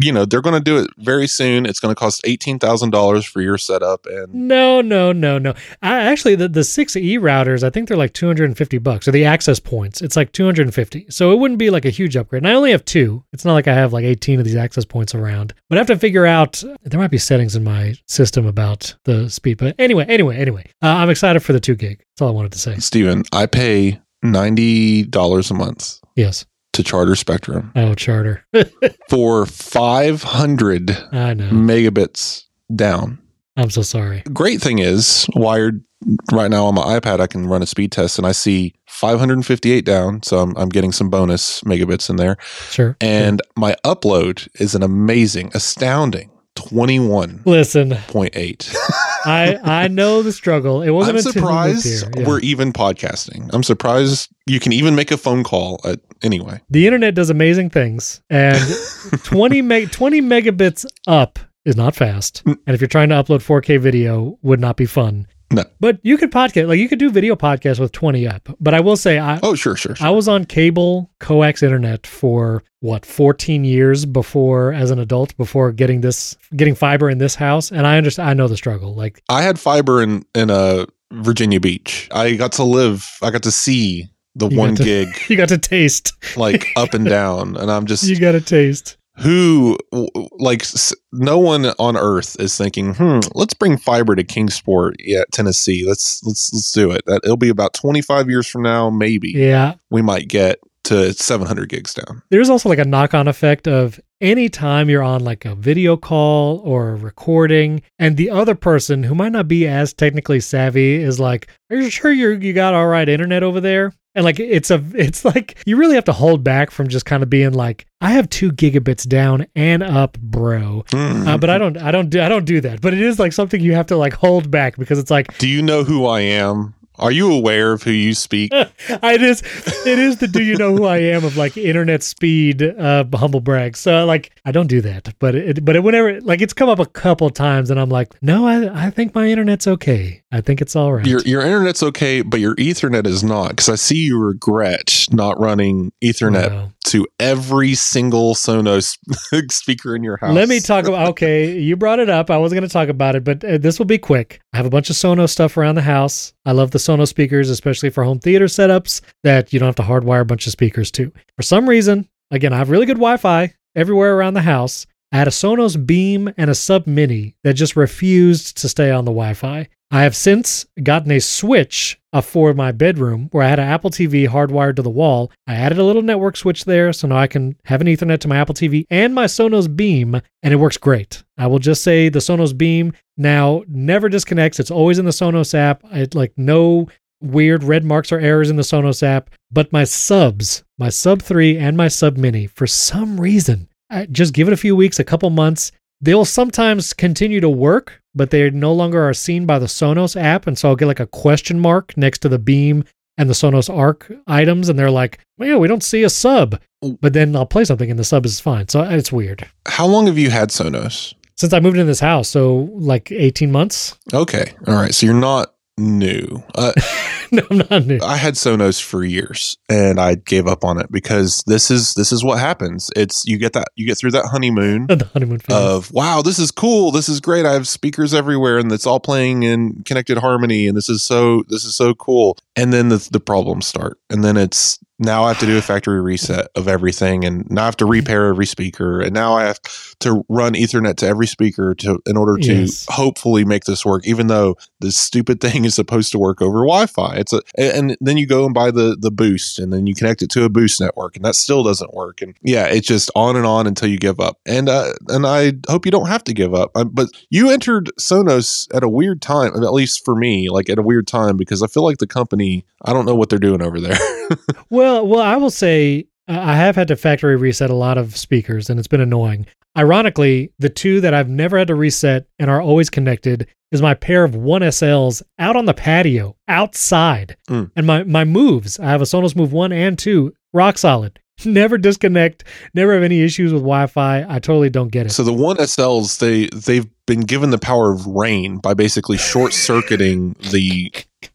you know, they're going to do it very soon. It's going to cost $18,000 for your setup. And no, no, no, no. I, actually, the, the 6E routers, I think they're like 250 bucks or the access points. It's like 250. So it wouldn't be like a huge upgrade. And I only have two. It's not like I have like 18 of these access points around. But I have to figure out, there might be settings in my system about the speed. But anyway, anyway, anyway, uh, I'm excited for the two gig. That's all I wanted to say. Stephen, I pay $90 a month. Yes. To Charter Spectrum. Oh, Charter. for 500 I know. megabits down. I'm so sorry. Great thing is, wired right now on my iPad, I can run a speed test and I see 558 down. So I'm, I'm getting some bonus megabits in there. Sure. And sure. my upload is an amazing, astounding 21. Listen, 0.8. I I know the struggle. It wasn't. I'm surprised yeah. we're even podcasting. I'm surprised you can even make a phone call. At, anyway, the internet does amazing things, and 20 meg 20 megabits up is not fast. And if you're trying to upload 4K video, would not be fun. No. But you could podcast, like you could do video podcasts with 20 up. But I will say, I oh sure, sure, sure. I was on cable coax internet for what 14 years before, as an adult, before getting this, getting fiber in this house, and I understand. I know the struggle. Like I had fiber in in a uh, Virginia Beach. I got to live. I got to see the you one to, gig. You got to taste like up and down, and I'm just you got to taste who like no one on earth is thinking hmm let's bring fiber to kingsport yeah tennessee. Let's let's let's do it. That it'll be about 25 years from now maybe yeah. we might get to 700 gigs down. There's also like a knock-on effect of anytime you're on like a video call or a recording and the other person who might not be as technically savvy is like are you sure you you got all right internet over there and like it's a it's like you really have to hold back from just kind of being like I have two gigabits down and up, bro. Mm. Uh, but I don't I don't do I don't do that. But it is like something you have to like hold back because it's like Do you know who I am? Are you aware of who you speak? it is it is the do you know who I am of like internet speed uh humble brag. So like I don't do that. But it but it, whenever like it's come up a couple times and I'm like, "No, I I think my internet's okay. I think it's all right." Your your internet's okay, but your ethernet is not cuz I see you regret not running ethernet wow. To every single Sonos speaker in your house. Let me talk about okay, you brought it up. I was going to talk about it, but uh, this will be quick. I have a bunch of Sonos stuff around the house. I love the Sonos speakers, especially for home theater setups that you don't have to hardwire a bunch of speakers to. For some reason, again, I have really good Wi Fi everywhere around the house. I had a Sonos Beam and a Sub Mini that just refused to stay on the Wi Fi. I have since gotten a switch uh, for my bedroom where I had an Apple TV hardwired to the wall. I added a little network switch there so now I can have an Ethernet to my Apple TV and my Sonos Beam, and it works great. I will just say the Sonos Beam now never disconnects. It's always in the Sonos app. It like no weird red marks or errors in the Sonos app. But my subs, my Sub 3 and my Sub Mini, for some reason, I just give it a few weeks, a couple months, they will sometimes continue to work, but they no longer are seen by the Sonos app. And so I'll get like a question mark next to the beam and the Sonos Arc items, and they're like, well, yeah, we don't see a sub. Oh. But then I'll play something and the sub is fine. So uh, it's weird. How long have you had Sonos? Since I moved in this house. So like 18 months. Okay. All right. So you're not new. Uh, no, I'm not new. I had Sonos for years and I gave up on it because this is this is what happens. It's you get that you get through that honeymoon the honeymoon phase. of wow, this is cool, this is great. I have speakers everywhere and it's all playing in connected harmony and this is so this is so cool. And then the the problems start. And then it's now I have to do a factory reset of everything and now I have to repair every speaker and now I have to run ethernet to every speaker to in order to Yes. hopefully make this work even though this stupid thing is supposed to work over Wi-Fi. It's a and then you go and buy the the boost and then you connect it to a boost network and that still doesn't work and yeah, it's just on and on until you give up. And uh and I hope you don't have to give up. Um, but you entered Sonos at a weird time, at least for me, like at a weird time because I feel like the company, I don't know what they're doing over there. Well, well, I will say I have had to factory reset a lot of speakers, and it's been annoying. Ironically, the two that I've never had to reset and are always connected is my pair of one SLs out on the patio outside, Mm. and my my moves. I have a Sonos Move one and two, rock solid. Never disconnect. Never have any issues with Wi-Fi. I totally don't get it. So the one SLs they they've been given the power of rain by basically short circuiting the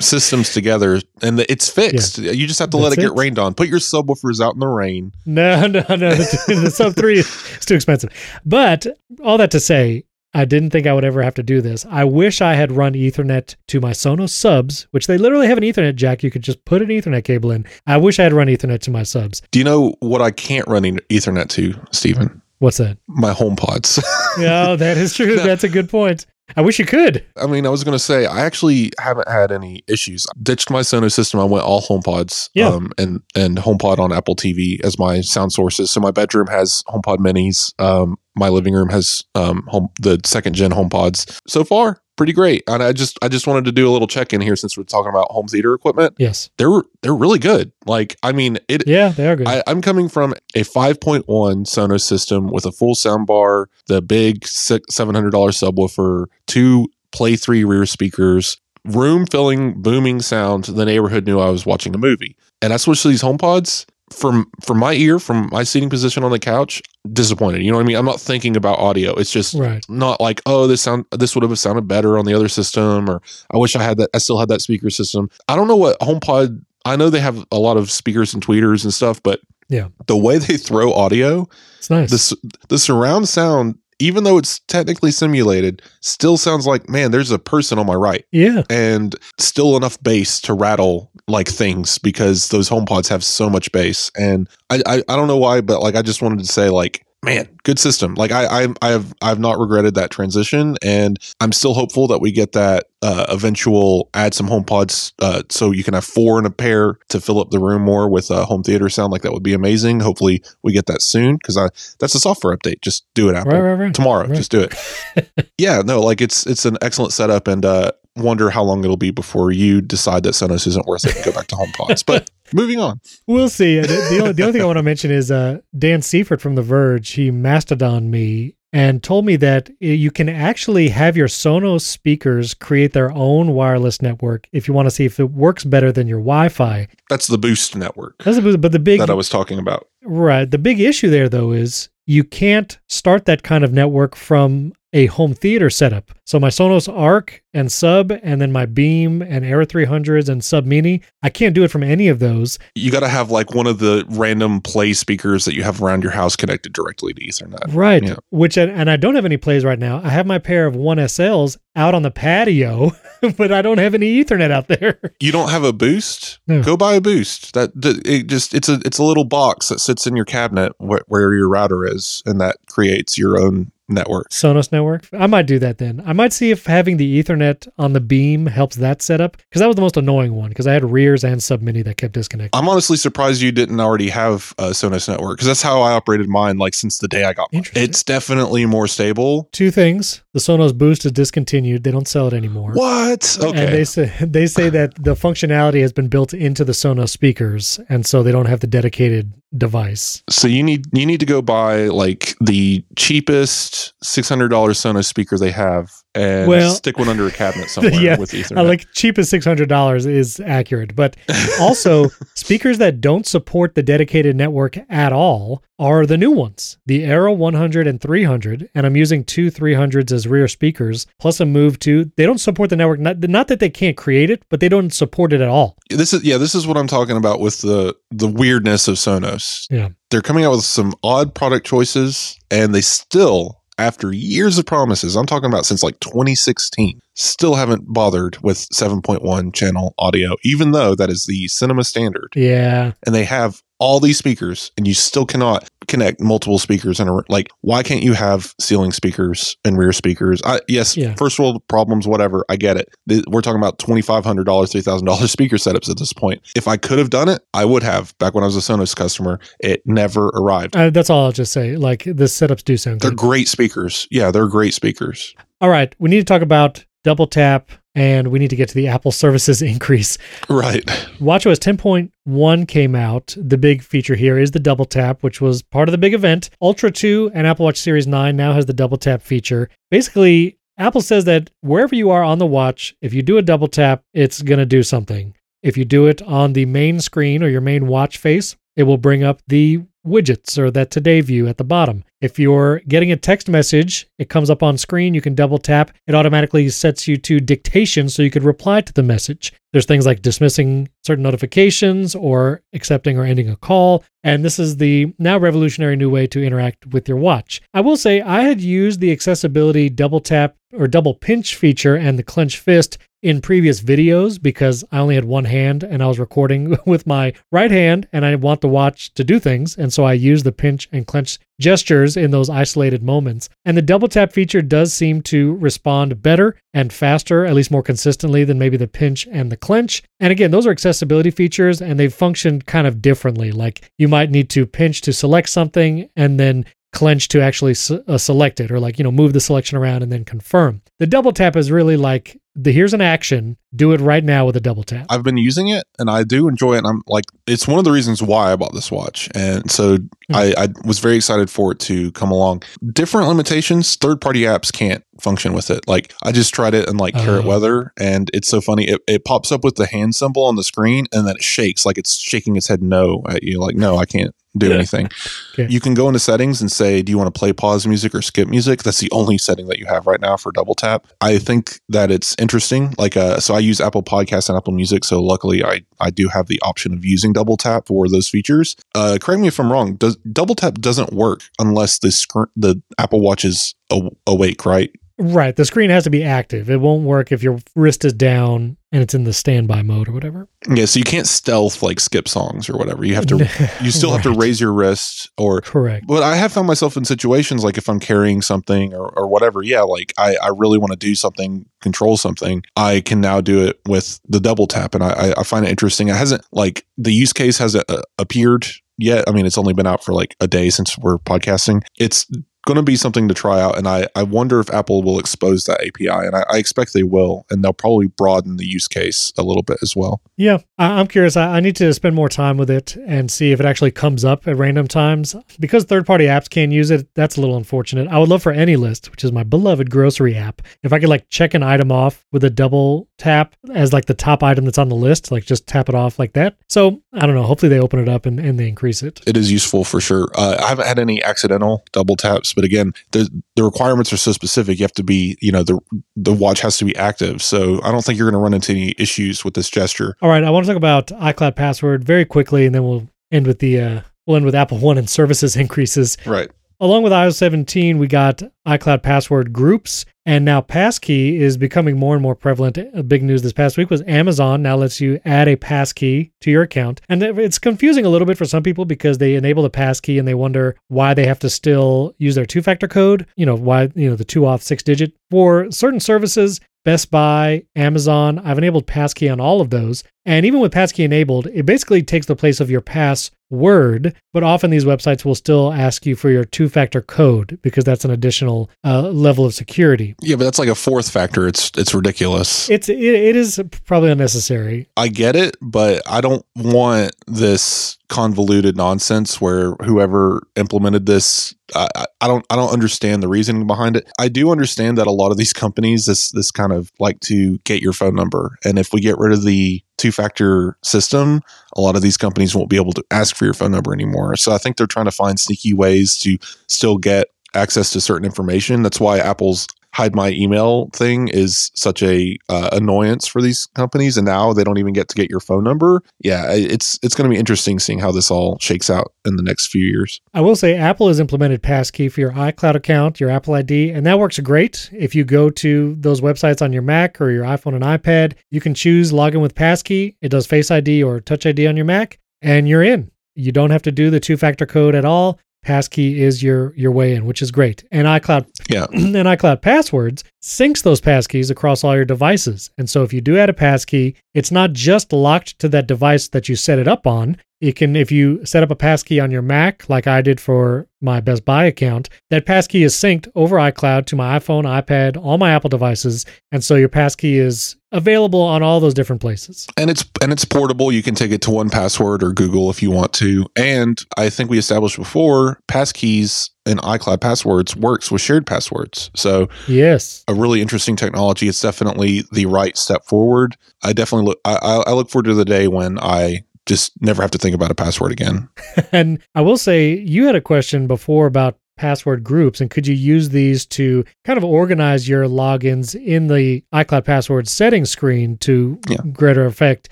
systems together, and it's fixed. You just have to let it That's get rained on. Put your subwoofers out in the rain. No, no, no. The, the sub three is too expensive. But all that to say, I didn't think I would ever have to do this. I wish I had run Ethernet to my Sonos subs, which they literally have an Ethernet jack. You could just put an Ethernet cable in. I wish I had run Ethernet to my subs. Do you know what I can't run Ethernet to, Stephen? What's that? My HomePods. Oh, that is true. That's a good point. I wish you could. I mean, I was going to say I actually haven't had any issues. Ditched my Sonos system. I went all HomePods. Yeah. Um, and and HomePod on Apple TV as my sound sources. So my bedroom has HomePod Minis. Um, my living room has um home the second gen HomePods. So far, pretty great. And I just I just wanted to do a little check in here since we're talking about home theater equipment. Yes. They're they're really good. Like I mean, it Yeah, they are good. I, I'm coming from a 5.1 Sonos system with a full sound bar, the big six, $700 subwoofer, two Play 3 rear speakers, room filling, booming sound. The neighborhood knew I was watching a movie. And I switched to these HomePods. From from my ear, from my seating position on the couch, disappointed. You know what I mean? I'm not thinking about audio. It's just right. not like oh this sound this would have sounded better on the other system or i wish i had that i still had that speaker system i don't know what homepod i know they have a lot of speakers and tweeters and stuff but Yeah. the way they throw audio It's nice. the, the surround sound even though it's technically simulated still sounds like man there's a person on my right yeah. and still enough bass to rattle like things because those homepods have so much bass and I, I i don't know why but like i just wanted to say like man good system. Like i i i have i've not regretted that transition and i'm still hopeful that we get that uh eventual add some homepods uh so you can have four in a pair to fill up the room more with uh, home theater sound. Like that would be amazing. Hopefully we get that soon because i that's a software update. Just do it apple Right, right, right. tomorrow. Just do it. Yeah no like it's it's an excellent setup and uh wonder how long it'll be before you decide that sonos isn't worth it and go back to homepods but moving on We'll see. The, the, only, the only thing I want to mention is uh, Dan Seifert from The Verge. He mastodon me and told me that you can actually have your Sonos speakers create their own wireless network if you want to see if it works better than your Wi-Fi. that's the boost network That's a- but the big that i was talking about right, the big issue there though is you can't start that kind of network from a home theater setup. So my Sonos Arc and Sub, and then my Beam and Era 300s and Sub Mini, I can't do it from any of those. you got to have like one of the random play speakers that you have around your house connected directly to ethernet Right. Yeah. Which and I don't have any plays right now. I have my pair of one SLs out on the patio, but I don't have any Ethernet out there. you don't have a boost No. go buy a boost that that- it just it's a it's a little box that sits in your cabinet where, where your router is and that creates your own network Sonos network. I might do that then. I might see if having the Ethernet on the beam helps that setup because that was the most annoying one because I had rears and sub mini that kept disconnecting. i'm honestly surprised you didn't already have a sonos network because that's how i operated mine like since the day i got mine it's definitely more stable Two things: the Sonos Boost is discontinued; they don't sell it anymore. what And okay they say they say that the functionality has been built into the Sonos speakers, and so they don't have the dedicated device. So you need you need to go buy like the cheapest six hundred dollars Sonos speaker they have, and Well- stick one under a cabinet somewhere Yeah, with Ethernet. I like cheap as six hundred dollars is accurate, but also speakers that don't support the dedicated network at all are the new ones, the Era 100 and 300, and I'm using two 300s as rear speakers, plus a move to they don't support the network. Not, not that they can't create it, but they don't support it at all. this is yeah, this is what I'm talking about with the the weirdness of Sonos. Yeah. They're coming out with some odd product choices and they still after years of promises, I'm talking about since like 2016, still haven't bothered with 7.1 channel audio, even though that is the cinema standard. Yeah, And they have all these speakers, and you still cannot connect multiple speakers in a like. Why can't you have ceiling speakers and rear speakers? I, yes, Yeah. first world problems, whatever. I get it. We're talking about twenty five hundred dollars, three thousand dollars speaker setups at this point. If I could have done it, I would have. Back when I was a Sonos customer, it never arrived. uh, that's all I'll just say. Like the setups do sound They're good. great speakers. Yeah, they're great speakers. All right, we need to talk about double tap, and we need to get to the Apple services increase. Right. WatchOS 10.1 came out. The big feature here is the double tap, which was part of the big event. Ultra 2 and Apple Watch Series 9 now has the double tap feature. Basically, Apple says that wherever you are on the watch, if you do a double tap, it's going to do something. If you do it on the main screen or your main watch face, it will bring up the widgets or that today view at the bottom. If you're getting a text message, it comes up on screen, you can double tap, it automatically sets you to dictation so you could reply to the message. There's things like dismissing certain notifications or accepting or ending a call. And this is the now revolutionary new way to interact with your watch. I will say I had used the accessibility double tap or double pinch feature and the clenched fist in previous videos because I only had one hand and I was recording with my right hand and I want the watch to do things. And so I use the pinch and clench gestures in those isolated moments. And the double tap feature does seem to respond better and faster, at least more consistently than maybe the pinch and the clench. And again, those are accessibility features and they function kind of differently. Like you might need to pinch to select something and then clench to actually uh, select it or like, you know, move the selection around and then confirm. The double tap is really like the here's an action, do it right now with a double tap. I've been using it and I do enjoy it. And I'm like, it's one of the reasons why I bought this watch. And so I, I was very excited for it to come along. Different limitations, third party apps can't function with it. Like I just tried it in like Carrot Oh. Weather and it's so funny. It, it pops up with the hand symbol on the screen and then it shakes like it's shaking its head no at you. Like, no, I can't do anything. Okay. You can go into settings and say, do you want to play pause music or skip music? That's the only setting that you have right now for double tap. I think that it's interesting. Like, uh, so I use Apple Podcasts and Apple Music. So luckily, I, I do have the option of using double tap for those features. Uh, correct me if I'm wrong. Does double tap doesn't work unless the scr- the Apple Watch is aw- awake, right? Right. The screen has to be active. It won't work if your wrist is down and it's in the standby mode or whatever. Yeah. So you can't stealth like skip songs or whatever. You have to. You still have to raise your wrist or Correct. but I have found myself in situations like if I'm carrying something or, or whatever, yeah, like I, I really want to do something, control something, I can now do it with the double tap. And I, I- I find it interesting. It hasn't like the use case hasn't uh, appeared yet. I mean, it's only been out for like a day since we're podcasting. It's going to be something to try out. And I, I wonder if Apple will expose that API. And I, I expect they will. And they'll probably broaden the use case a little bit as well. Yeah, I- I'm curious. I-, I need to spend more time with it and see if it actually comes up at random times. Because third party apps can use it, that's a little unfortunate. I would love for AnyList, which is my beloved grocery app, if I could like check an item off with a double tap as like the top item that's on the list, like just tap it off like that. So I don't know. Hopefully they open it up and, and they increase it. it is useful for sure. Uh, I haven't had any accidental double taps, but again, the the requirements are so specific. You have to be, you know, the the watch has to be active. So I don't think you're going to run into any issues with this gesture. All right, I want to talk about iCloud password very quickly, and then we'll end with the uh, we'll end with Apple One and services increases. Right. Along with iOS 17, we got iCloud password groups, and now passkey is becoming more and more prevalent. A big news this past week was Amazon now lets you add a passkey to your account. And it's confusing a little bit for some people because they enable the passkey and they wonder why they have to still use their two factor code, you know, why, you know, the two off six digit. For certain services, Best Buy, Amazon, I've enabled passkey on all of those. And even with passkey enabled, it basically takes the place of your password, but often these websites will still ask you for your two factor code because that's an additional uh, level of security. Yeah, but that's like a fourth factor. It's it's ridiculous. It's it, it is probably unnecessary. I get it, but I don't want this convoluted nonsense where whoever implemented this I, I don't I don't understand the reasoning behind it. I do understand that a lot of these companies this this kind of like to get your phone number. And if we get rid of the two factor system, a lot of these companies won't be able to ask for your phone number anymore. So I think they're trying to find sneaky ways to still get access to certain information. That's why Apple's hide my email thing is such a uh, annoyance for these companies and now they don't even get to get your phone number. Yeah it's it's going to be interesting seeing how this all shakes out in the next few years. I will say apple has implemented passkey for your icloud account your apple id and that works great. If you go to those websites on your mac or your iphone and ipad you can choose login with passkey. It does face id or touch id on your mac and you're in. You don't have to do the two factor code at all passkey is your your way in, which is great. And iCloud yeah. and iCloud passwords syncs those passkeys across all your devices. And so if you do add a passkey, it's not just locked to that device that you set it up on. It can if you set up a passkey on your Mac like I did for my Best Buy account, that passkey is synced over iCloud to my iPhone, iPad, all my Apple devices, and so your passkey is available on all those different places. And it's and it's portable. You can take it to 1Password or Google if you want to. And I think we established before, passkeys and iCloud passwords works with shared passwords. So yes, a really interesting technology. It's definitely the right step forward. I definitely look. I, I look forward to the day when I just never have to think about a password again. and I will say, you had a question before about password groups and could you use these to kind of organize your logins in the iCloud password settings screen to yeah. greater effect?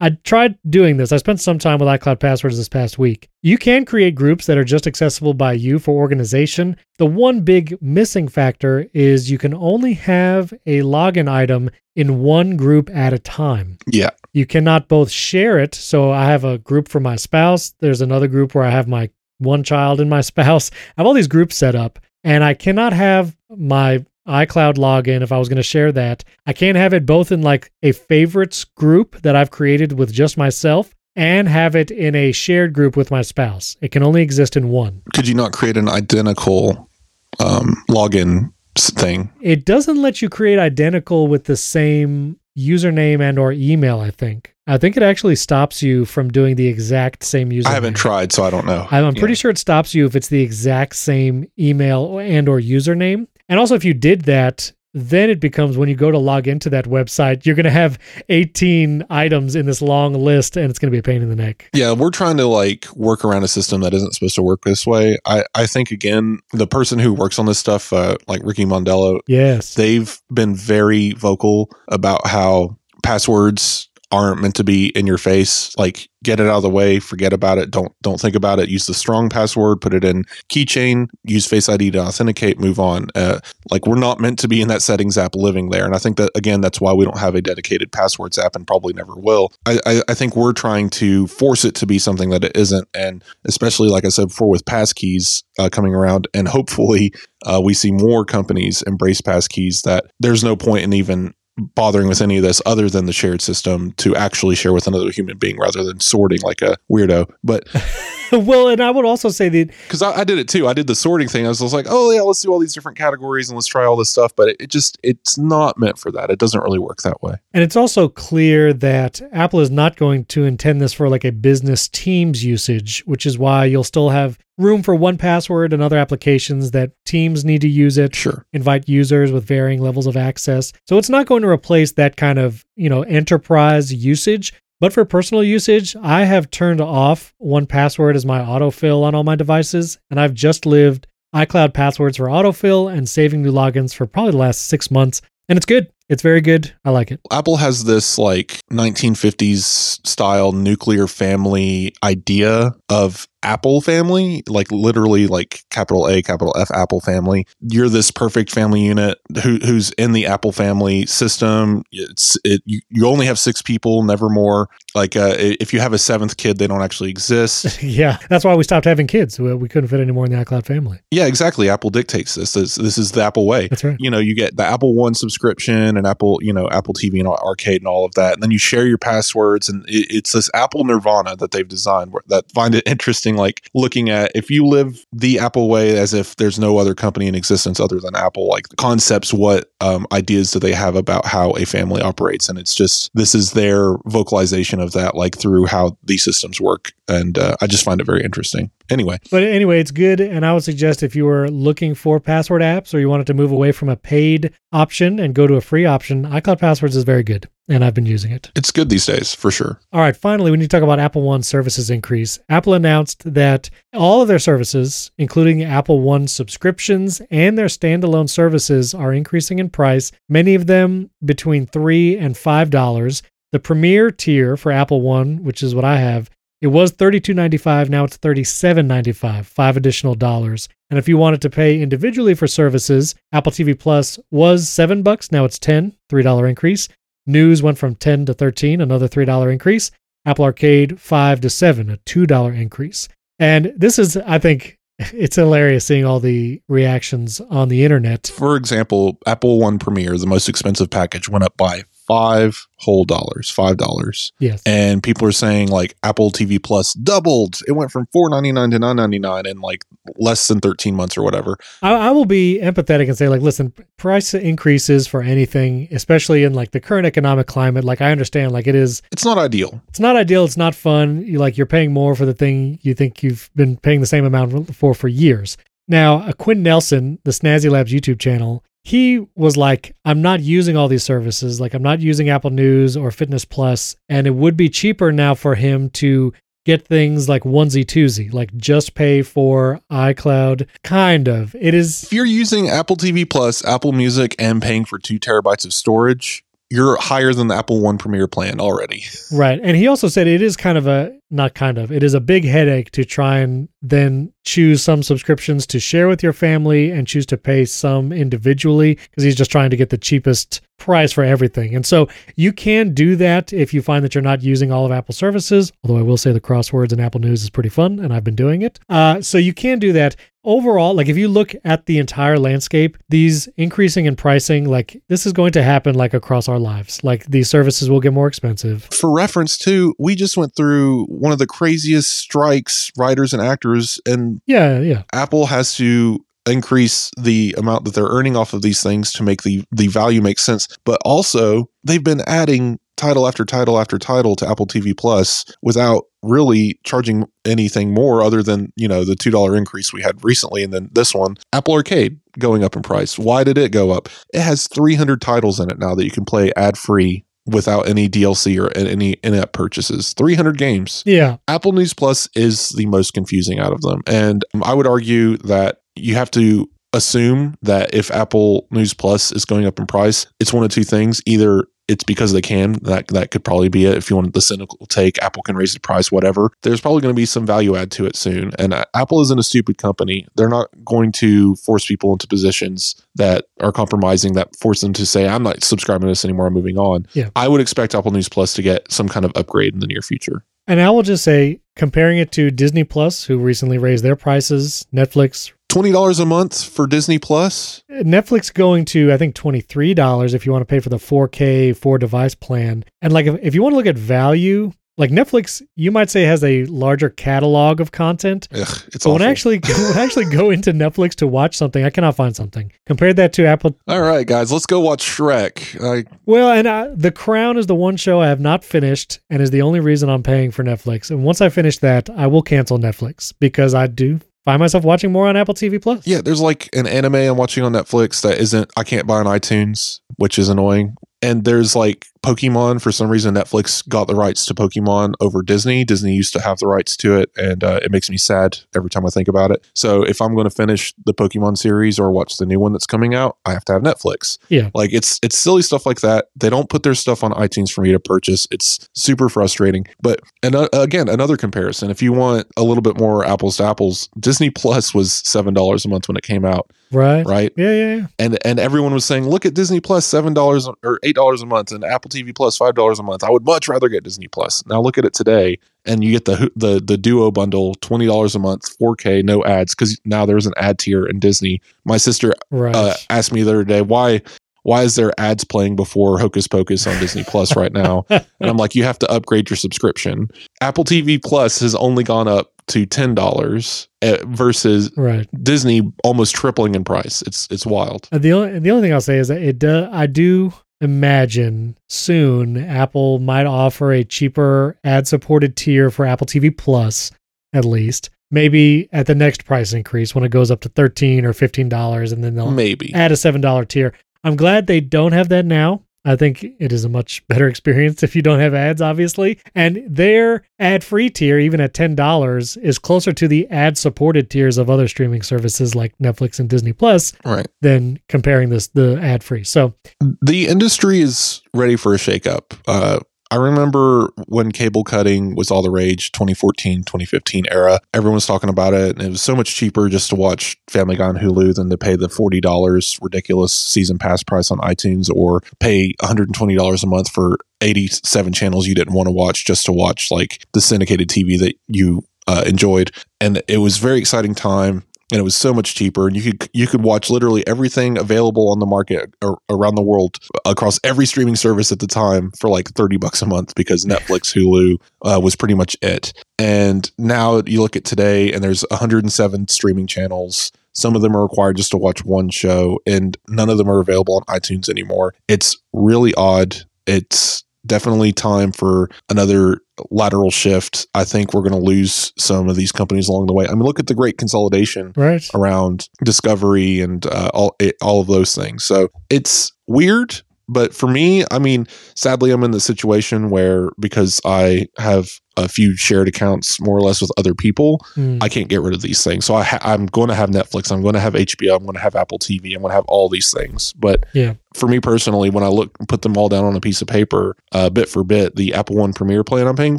I tried doing this. I spent some time with iCloud passwords this past week. You can create groups that are just accessible by you for organization. The one big missing factor is you can only have a login item in one group at a time. Yeah. You cannot both share it. So I have a group for my spouse. There's another group where I have my one child and my spouse. I have all these groups set up, and I cannot have my iCloud login if I was going to share that. I can't have it both in like a favorites group that I've created with just myself and have it in a shared group with my spouse. It can only exist in one. Could you not create an identical um, login thing? It doesn't let you create identical with the same username and or email i think i think it actually stops you from doing the exact same username i haven't tried so i don't know i'm, pretty sure it stops you if it's the exact same email and or username and also if you did that then it becomes when you go to log into that website, you're going to have 18 items in this long list and it's going to be a pain in the neck. Yeah, we're trying to like work around a system that isn't supposed to work this way. I, I think, again, the person who works on this stuff, uh, like Ricky Mondello, yes, they've been very vocal about how passwords aren't meant to be in your face like get it out of the way forget about it don't don't think about it. Use the strong password put it in keychain use face id to authenticate move on. Uh, like we're not meant to be in that settings app living there and i think that again that's why we don't have a dedicated passwords app and probably never will. I i, I think we're trying to force it to be something that it isn't and especially like i said before with passkeys uh, coming around and hopefully uh, we see more companies embrace passkeys that there's no point in even bothering with any of this other than the shared system to actually share with another human being rather than sorting like a weirdo. But well, and I would also say that because I, I, did it too. I did the sorting thing. I was, like, oh yeah, let's do all these different categories and let's try all this stuff. But it, it just it's not meant for that. It doesn't really work that way. And it's also clear that Apple is not going to intend this for like a business Teams usage, which is why you'll still have room for 1Password and other applications that teams need to use it. Sure. Invite users with varying levels of access. So it's not going to replace that kind of, you know, enterprise usage, but for personal usage, I have turned off 1Password as my autofill on all my devices, and I've just lived iCloud passwords for autofill and saving new logins for probably the last six months. And it's good. It's very good. I like it. Apple has this like 1950s style nuclear family idea of Apple family, like literally like capital A, capital F Apple family. You're this perfect family unit who, who's in the Apple family system. It's it you, you only have six people, never more. Like uh, if you have a seventh kid, they don't actually exist. yeah, that's why we stopped having kids. We, we couldn't fit any more in the iCloud family. Yeah, exactly. Apple dictates this. This this is the Apple way. That's right. You know, you get the Apple One subscription and Apple, you know, Apple TV and Arcade and all of that, and then you share your passwords, and it, it's this Apple Nirvana that they've designed that find it interesting, like looking at if you live the Apple way as if there's no other company in existence other than Apple, like concepts, what um, ideas do they have about how a family operates, and it's just this is their vocalization of that, like through how these systems work, and uh, I just find it very interesting. Anyway, but anyway, it's good, and I would suggest if you were looking for password apps or you wanted to move away from a paid option and go to a free option, iCloud Passwords is very good, and I've been using it. It's good these days, for sure. All right, finally, we need to talk about Apple One services increase. Apple announced that all of their services, including Apple One subscriptions and their standalone services, are increasing in price, many of them between 3 and $5. The premier tier for Apple One, which is what I have, it was $32.95, now it's $37.95, 5 additional dollars. And if you wanted to pay individually for services, Apple TV Plus was 7 bucks, now it's 10, $3 increase. News went from 10 to 13, another $3 increase. Apple Arcade 5 to 7, a $2 increase. And this is I think it's hilarious seeing all the reactions on the internet. For example, Apple One Premier, the most expensive package, went up by five whole dollars, five dollars. Yes. And people are saying like Apple TV Plus doubled. It went from four ninety nine to nine ninety nine in like less than thirteen months or whatever. I, I, will be empathetic and say like, listen, price increases for anything, especially in like the current economic climate. Like I understand, like it is. It's not ideal. It's not ideal. It's not fun. You like you're paying more for the thing you think you've been paying the same amount for for years. Now, Quinn Nelson, the Snazzy Labs YouTube channel, he was like, I'm not using all these services. Like, I'm not using Apple News or Fitness Plus, and it would be cheaper now for him to get things like onesie twosie, like just pay for iCloud. Kind of. It is. If you're using Apple TV Plus, Apple Music, and paying for two terabytes of storage, you're higher than the Apple One Premier plan already. Right. And he also said it is kind of a not kind of. It is a big headache to try and then choose some subscriptions to share with your family and choose to pay some individually because he's just trying to get the cheapest price for everything. And so you can do that if you find that you're not using all of Apple services, although I will say the crosswords and Apple News is pretty fun and I've been doing it. Uh, so you can do that. Overall, like if you look at the entire landscape, these increasing in pricing, like this is going to happen like across our lives. Like these services will get more expensive. For reference, too, we just went through one of the craziest strikes, writers and actors, and yeah, yeah. Apple has to increase the amount that they're earning off of these things to make the the value make sense. But also, they've been adding title after title after title to Apple TV Plus without really charging anything more other than, you know, the $2 increase we had recently and then this one. Apple Arcade going up in price. Why did it go up? It has 300 titles in it now that you can play ad-free without any DLC or any in-app purchases. 300 games. Yeah. Apple News Plus is the most confusing out of them. And I would argue that you have to assume that if Apple News Plus is going up in price, it's one of two things. Either it's because they can. That that could probably be it. If you want the cynical take, Apple can raise the price, whatever. There's probably going to be some value add to it soon. And uh, Apple isn't a stupid company. They're not going to force people into positions that are compromising that force them to say, "I'm not subscribing to this anymore. I'm moving on." Yeah. I would expect Apple News Plus to get some kind of upgrade in the near future. And I will just say, comparing it to Disney Plus, who recently raised their prices, Netflix twenty dollars a month for Disney Plus. Netflix going to I think twenty three dollars if you want to pay for the four K four device plan. And like if, if you want to look at value, like Netflix, you might say has a larger catalog of content. Ugh, it's but awful. when I actually when I actually go into Netflix to watch something, I cannot find something. Compared that to Apple. All right, guys, let's go watch Shrek. I, well, and I, The Crown is the one show I have not finished, and is the only reason I'm paying for Netflix. And once I finish that, I will cancel Netflix because I do find myself watching more on Apple TV Plus. Yeah, there's like an anime I'm watching on Netflix that isn't I can't buy on iTunes, which is annoying. And there's like Pokemon. For some reason, Netflix got the rights to Pokemon over Disney. Disney used to have the rights to it, and uh, it makes me sad every time I think about it. So if I'm going to finish the Pokemon series or watch the new one that's coming out, I have to have Netflix. Yeah, like it's it's silly stuff like that. They don't put their stuff on iTunes for me to purchase. It's super frustrating. But and uh, again, another comparison. If you want a little bit more apples to apples, Disney Plus was seven dollars a month when it came out. Right. Right. Yeah, yeah, yeah. And and everyone was saying, look at Disney Plus, seven dollars or eight dollars a month, and Apple TV Plus, five dollars a month. I would much rather get Disney Plus. Now look at it today, and you get the the the Duo bundle, twenty dollars a month, four K, no ads, because now there's an ad tier in Disney. My sister right. uh, asked me the other day why why is there ads playing before Hocus Pocus on Disney Plus right now? and I'm like, you have to upgrade your subscription. Apple TV Plus has only gone up to ten dollars eh, versus Right. Disney almost tripling in price. It's it's wild. Uh, The only the only thing I'll say is that it does. I do imagine soon Apple might offer a cheaper ad supported tier for Apple TV Plus, at least. Maybe at the next price increase when it goes up to thirteen or fifteen dollars, and then they'll Maybe. add a seven dollar tier. I'm glad they don't have that now. I think it is a much better experience if you don't have ads, obviously. And their ad free tier, even at $10, is closer to the ad supported tiers of other streaming services like Netflix and Disney Plus Right. than comparing this the ad free. So The industry is ready for a shakeup. Uh, I remember when cable cutting was all the rage, 2014, 2015 era. Everyone was talking about it, and it was so much cheaper just to watch Family Guy on Hulu than to pay the $40 ridiculous season pass price on iTunes or pay $120 a month for 87 channels you didn't want to watch just to watch like the syndicated TV that you uh, enjoyed. And it was very exciting time and it was so much cheaper and you could you could watch literally everything available on the market ar- around the world across every streaming service at the time for like 30 bucks a month because Netflix Hulu uh, was pretty much it. And now you look at today and there's 107 streaming channels. Some of them are required just to watch one show and none of them are available on iTunes anymore. It's really odd. It's definitely time for another lateral shift. I think we're going to lose some of these companies along the way. I mean, look at the great consolidation right. around Discovery and uh, all it, all of those things. So it's weird, but for me, I mean, sadly, I'm in the situation where because I have a few shared accounts more or less with other people, Mm. I can't get rid of these things. So I ha- I'm going to have Netflix. I'm going to have HBO. I'm going to have Apple TV. I'm going to have all these things. But Yeah. for me personally, when I look put them all down on a piece of paper, uh, bit for bit, the Apple One Premier plan I'm paying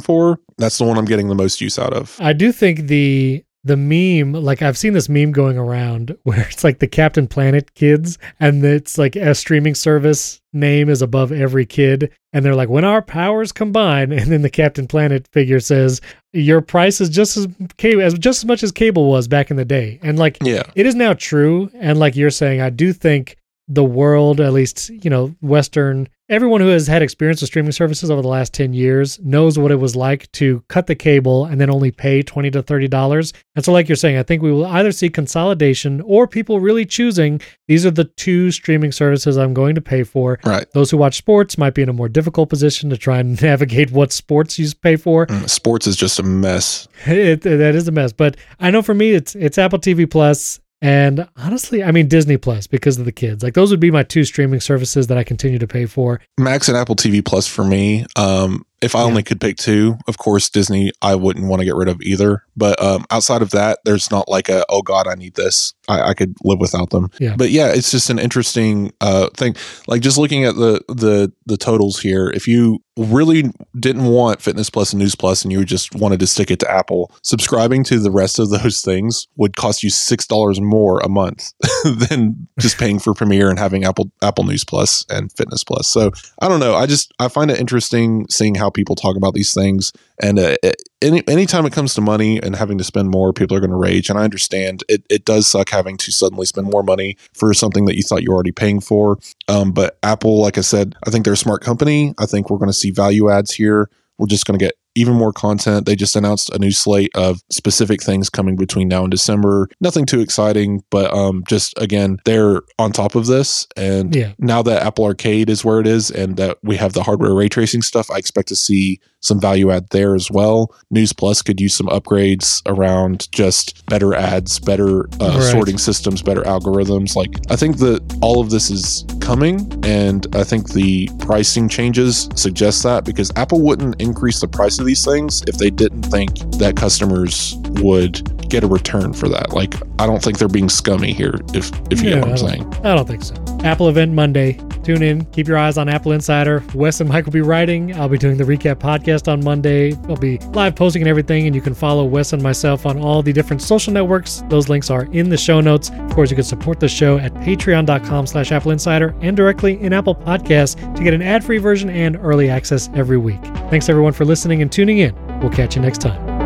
for, that's the one I'm getting the most use out of. I do think the the meme, like I've seen this meme going around where it's like the Captain Planet kids, and it's like a streaming service name is above every kid, and they're like, "When our powers combine," and then the Captain Planet figure says, "Your price is just as cable as just as much as cable was back in the day," and like Yeah. it is now true and like you're saying i do think the world at least you know western everyone who has had experience with streaming services over the last 10 years knows what it was like to cut the cable and then only pay 20 to 30 dollars and so like you're saying i think we will either see consolidation or people really choosing these are the two streaming services i'm going to pay for Right. those who watch sports might be in a more difficult position to try and navigate what sports you pay for Mm, Sports is just a mess. it, that is a mess. But I know for me, it's it's Apple TV Plus and honestly, I mean Disney Plus because of the kids. Like those would be my two streaming services that I continue to pay for. Max and Apple TV Plus for me. Um, if I Yeah. only could pick two, of course, Disney, I wouldn't want to get rid of either. But um, outside of that, there's not like a, oh God, I need this. I, I could live without them. Yeah. But yeah, it's just an interesting uh, thing. Like just looking at the, the, the totals here, if you really didn't want Fitness Plus and News Plus and you just wanted to stick it to Apple, subscribing to the rest of those things would cost you $6 more a month than just paying for Premier and having Apple, Apple News Plus and Fitness Plus. So I don't know. I just I find it interesting seeing how people talk about these things. And uh, any anytime it comes to money and having to spend more, people are going to rage. And I understand it. It does suck having to suddenly spend more money for something that you thought you were already paying for. Um, but Apple, like I said, I think they're a smart company. I think we're going to see value adds here. We're just going to get even more content. They just announced a new slate of specific things coming between now and December. Nothing too exciting, but um, just again, they're on top of this. And Yeah. now that Apple Arcade is where it is and that we have the hardware ray tracing stuff, I expect to see some value add there as well. News Plus could use some upgrades around just better ads, better uh, Right. sorting systems, better algorithms. Like, I think that all of this is coming, and I think the pricing changes suggest that because Apple wouldn't increase the price of these things if they didn't think that customers would get a return for that. Like, I don't think they're being scummy here, if if you Yeah, get what I'm saying. I don't think so. Apple event Monday. Tune in. Keep your eyes on Apple Insider. Wes and Mike will be writing. I'll be doing the recap podcast on Monday. I'll be live posting and everything, and you can follow Wes and myself on all the different social networks. Those links are in the show notes. Of course, you can support the show at patreon.com slash Apple Insider and directly in Apple Podcasts to get an ad-free version and early access every week. Thanks everyone for listening and tuning in. We'll catch you next time.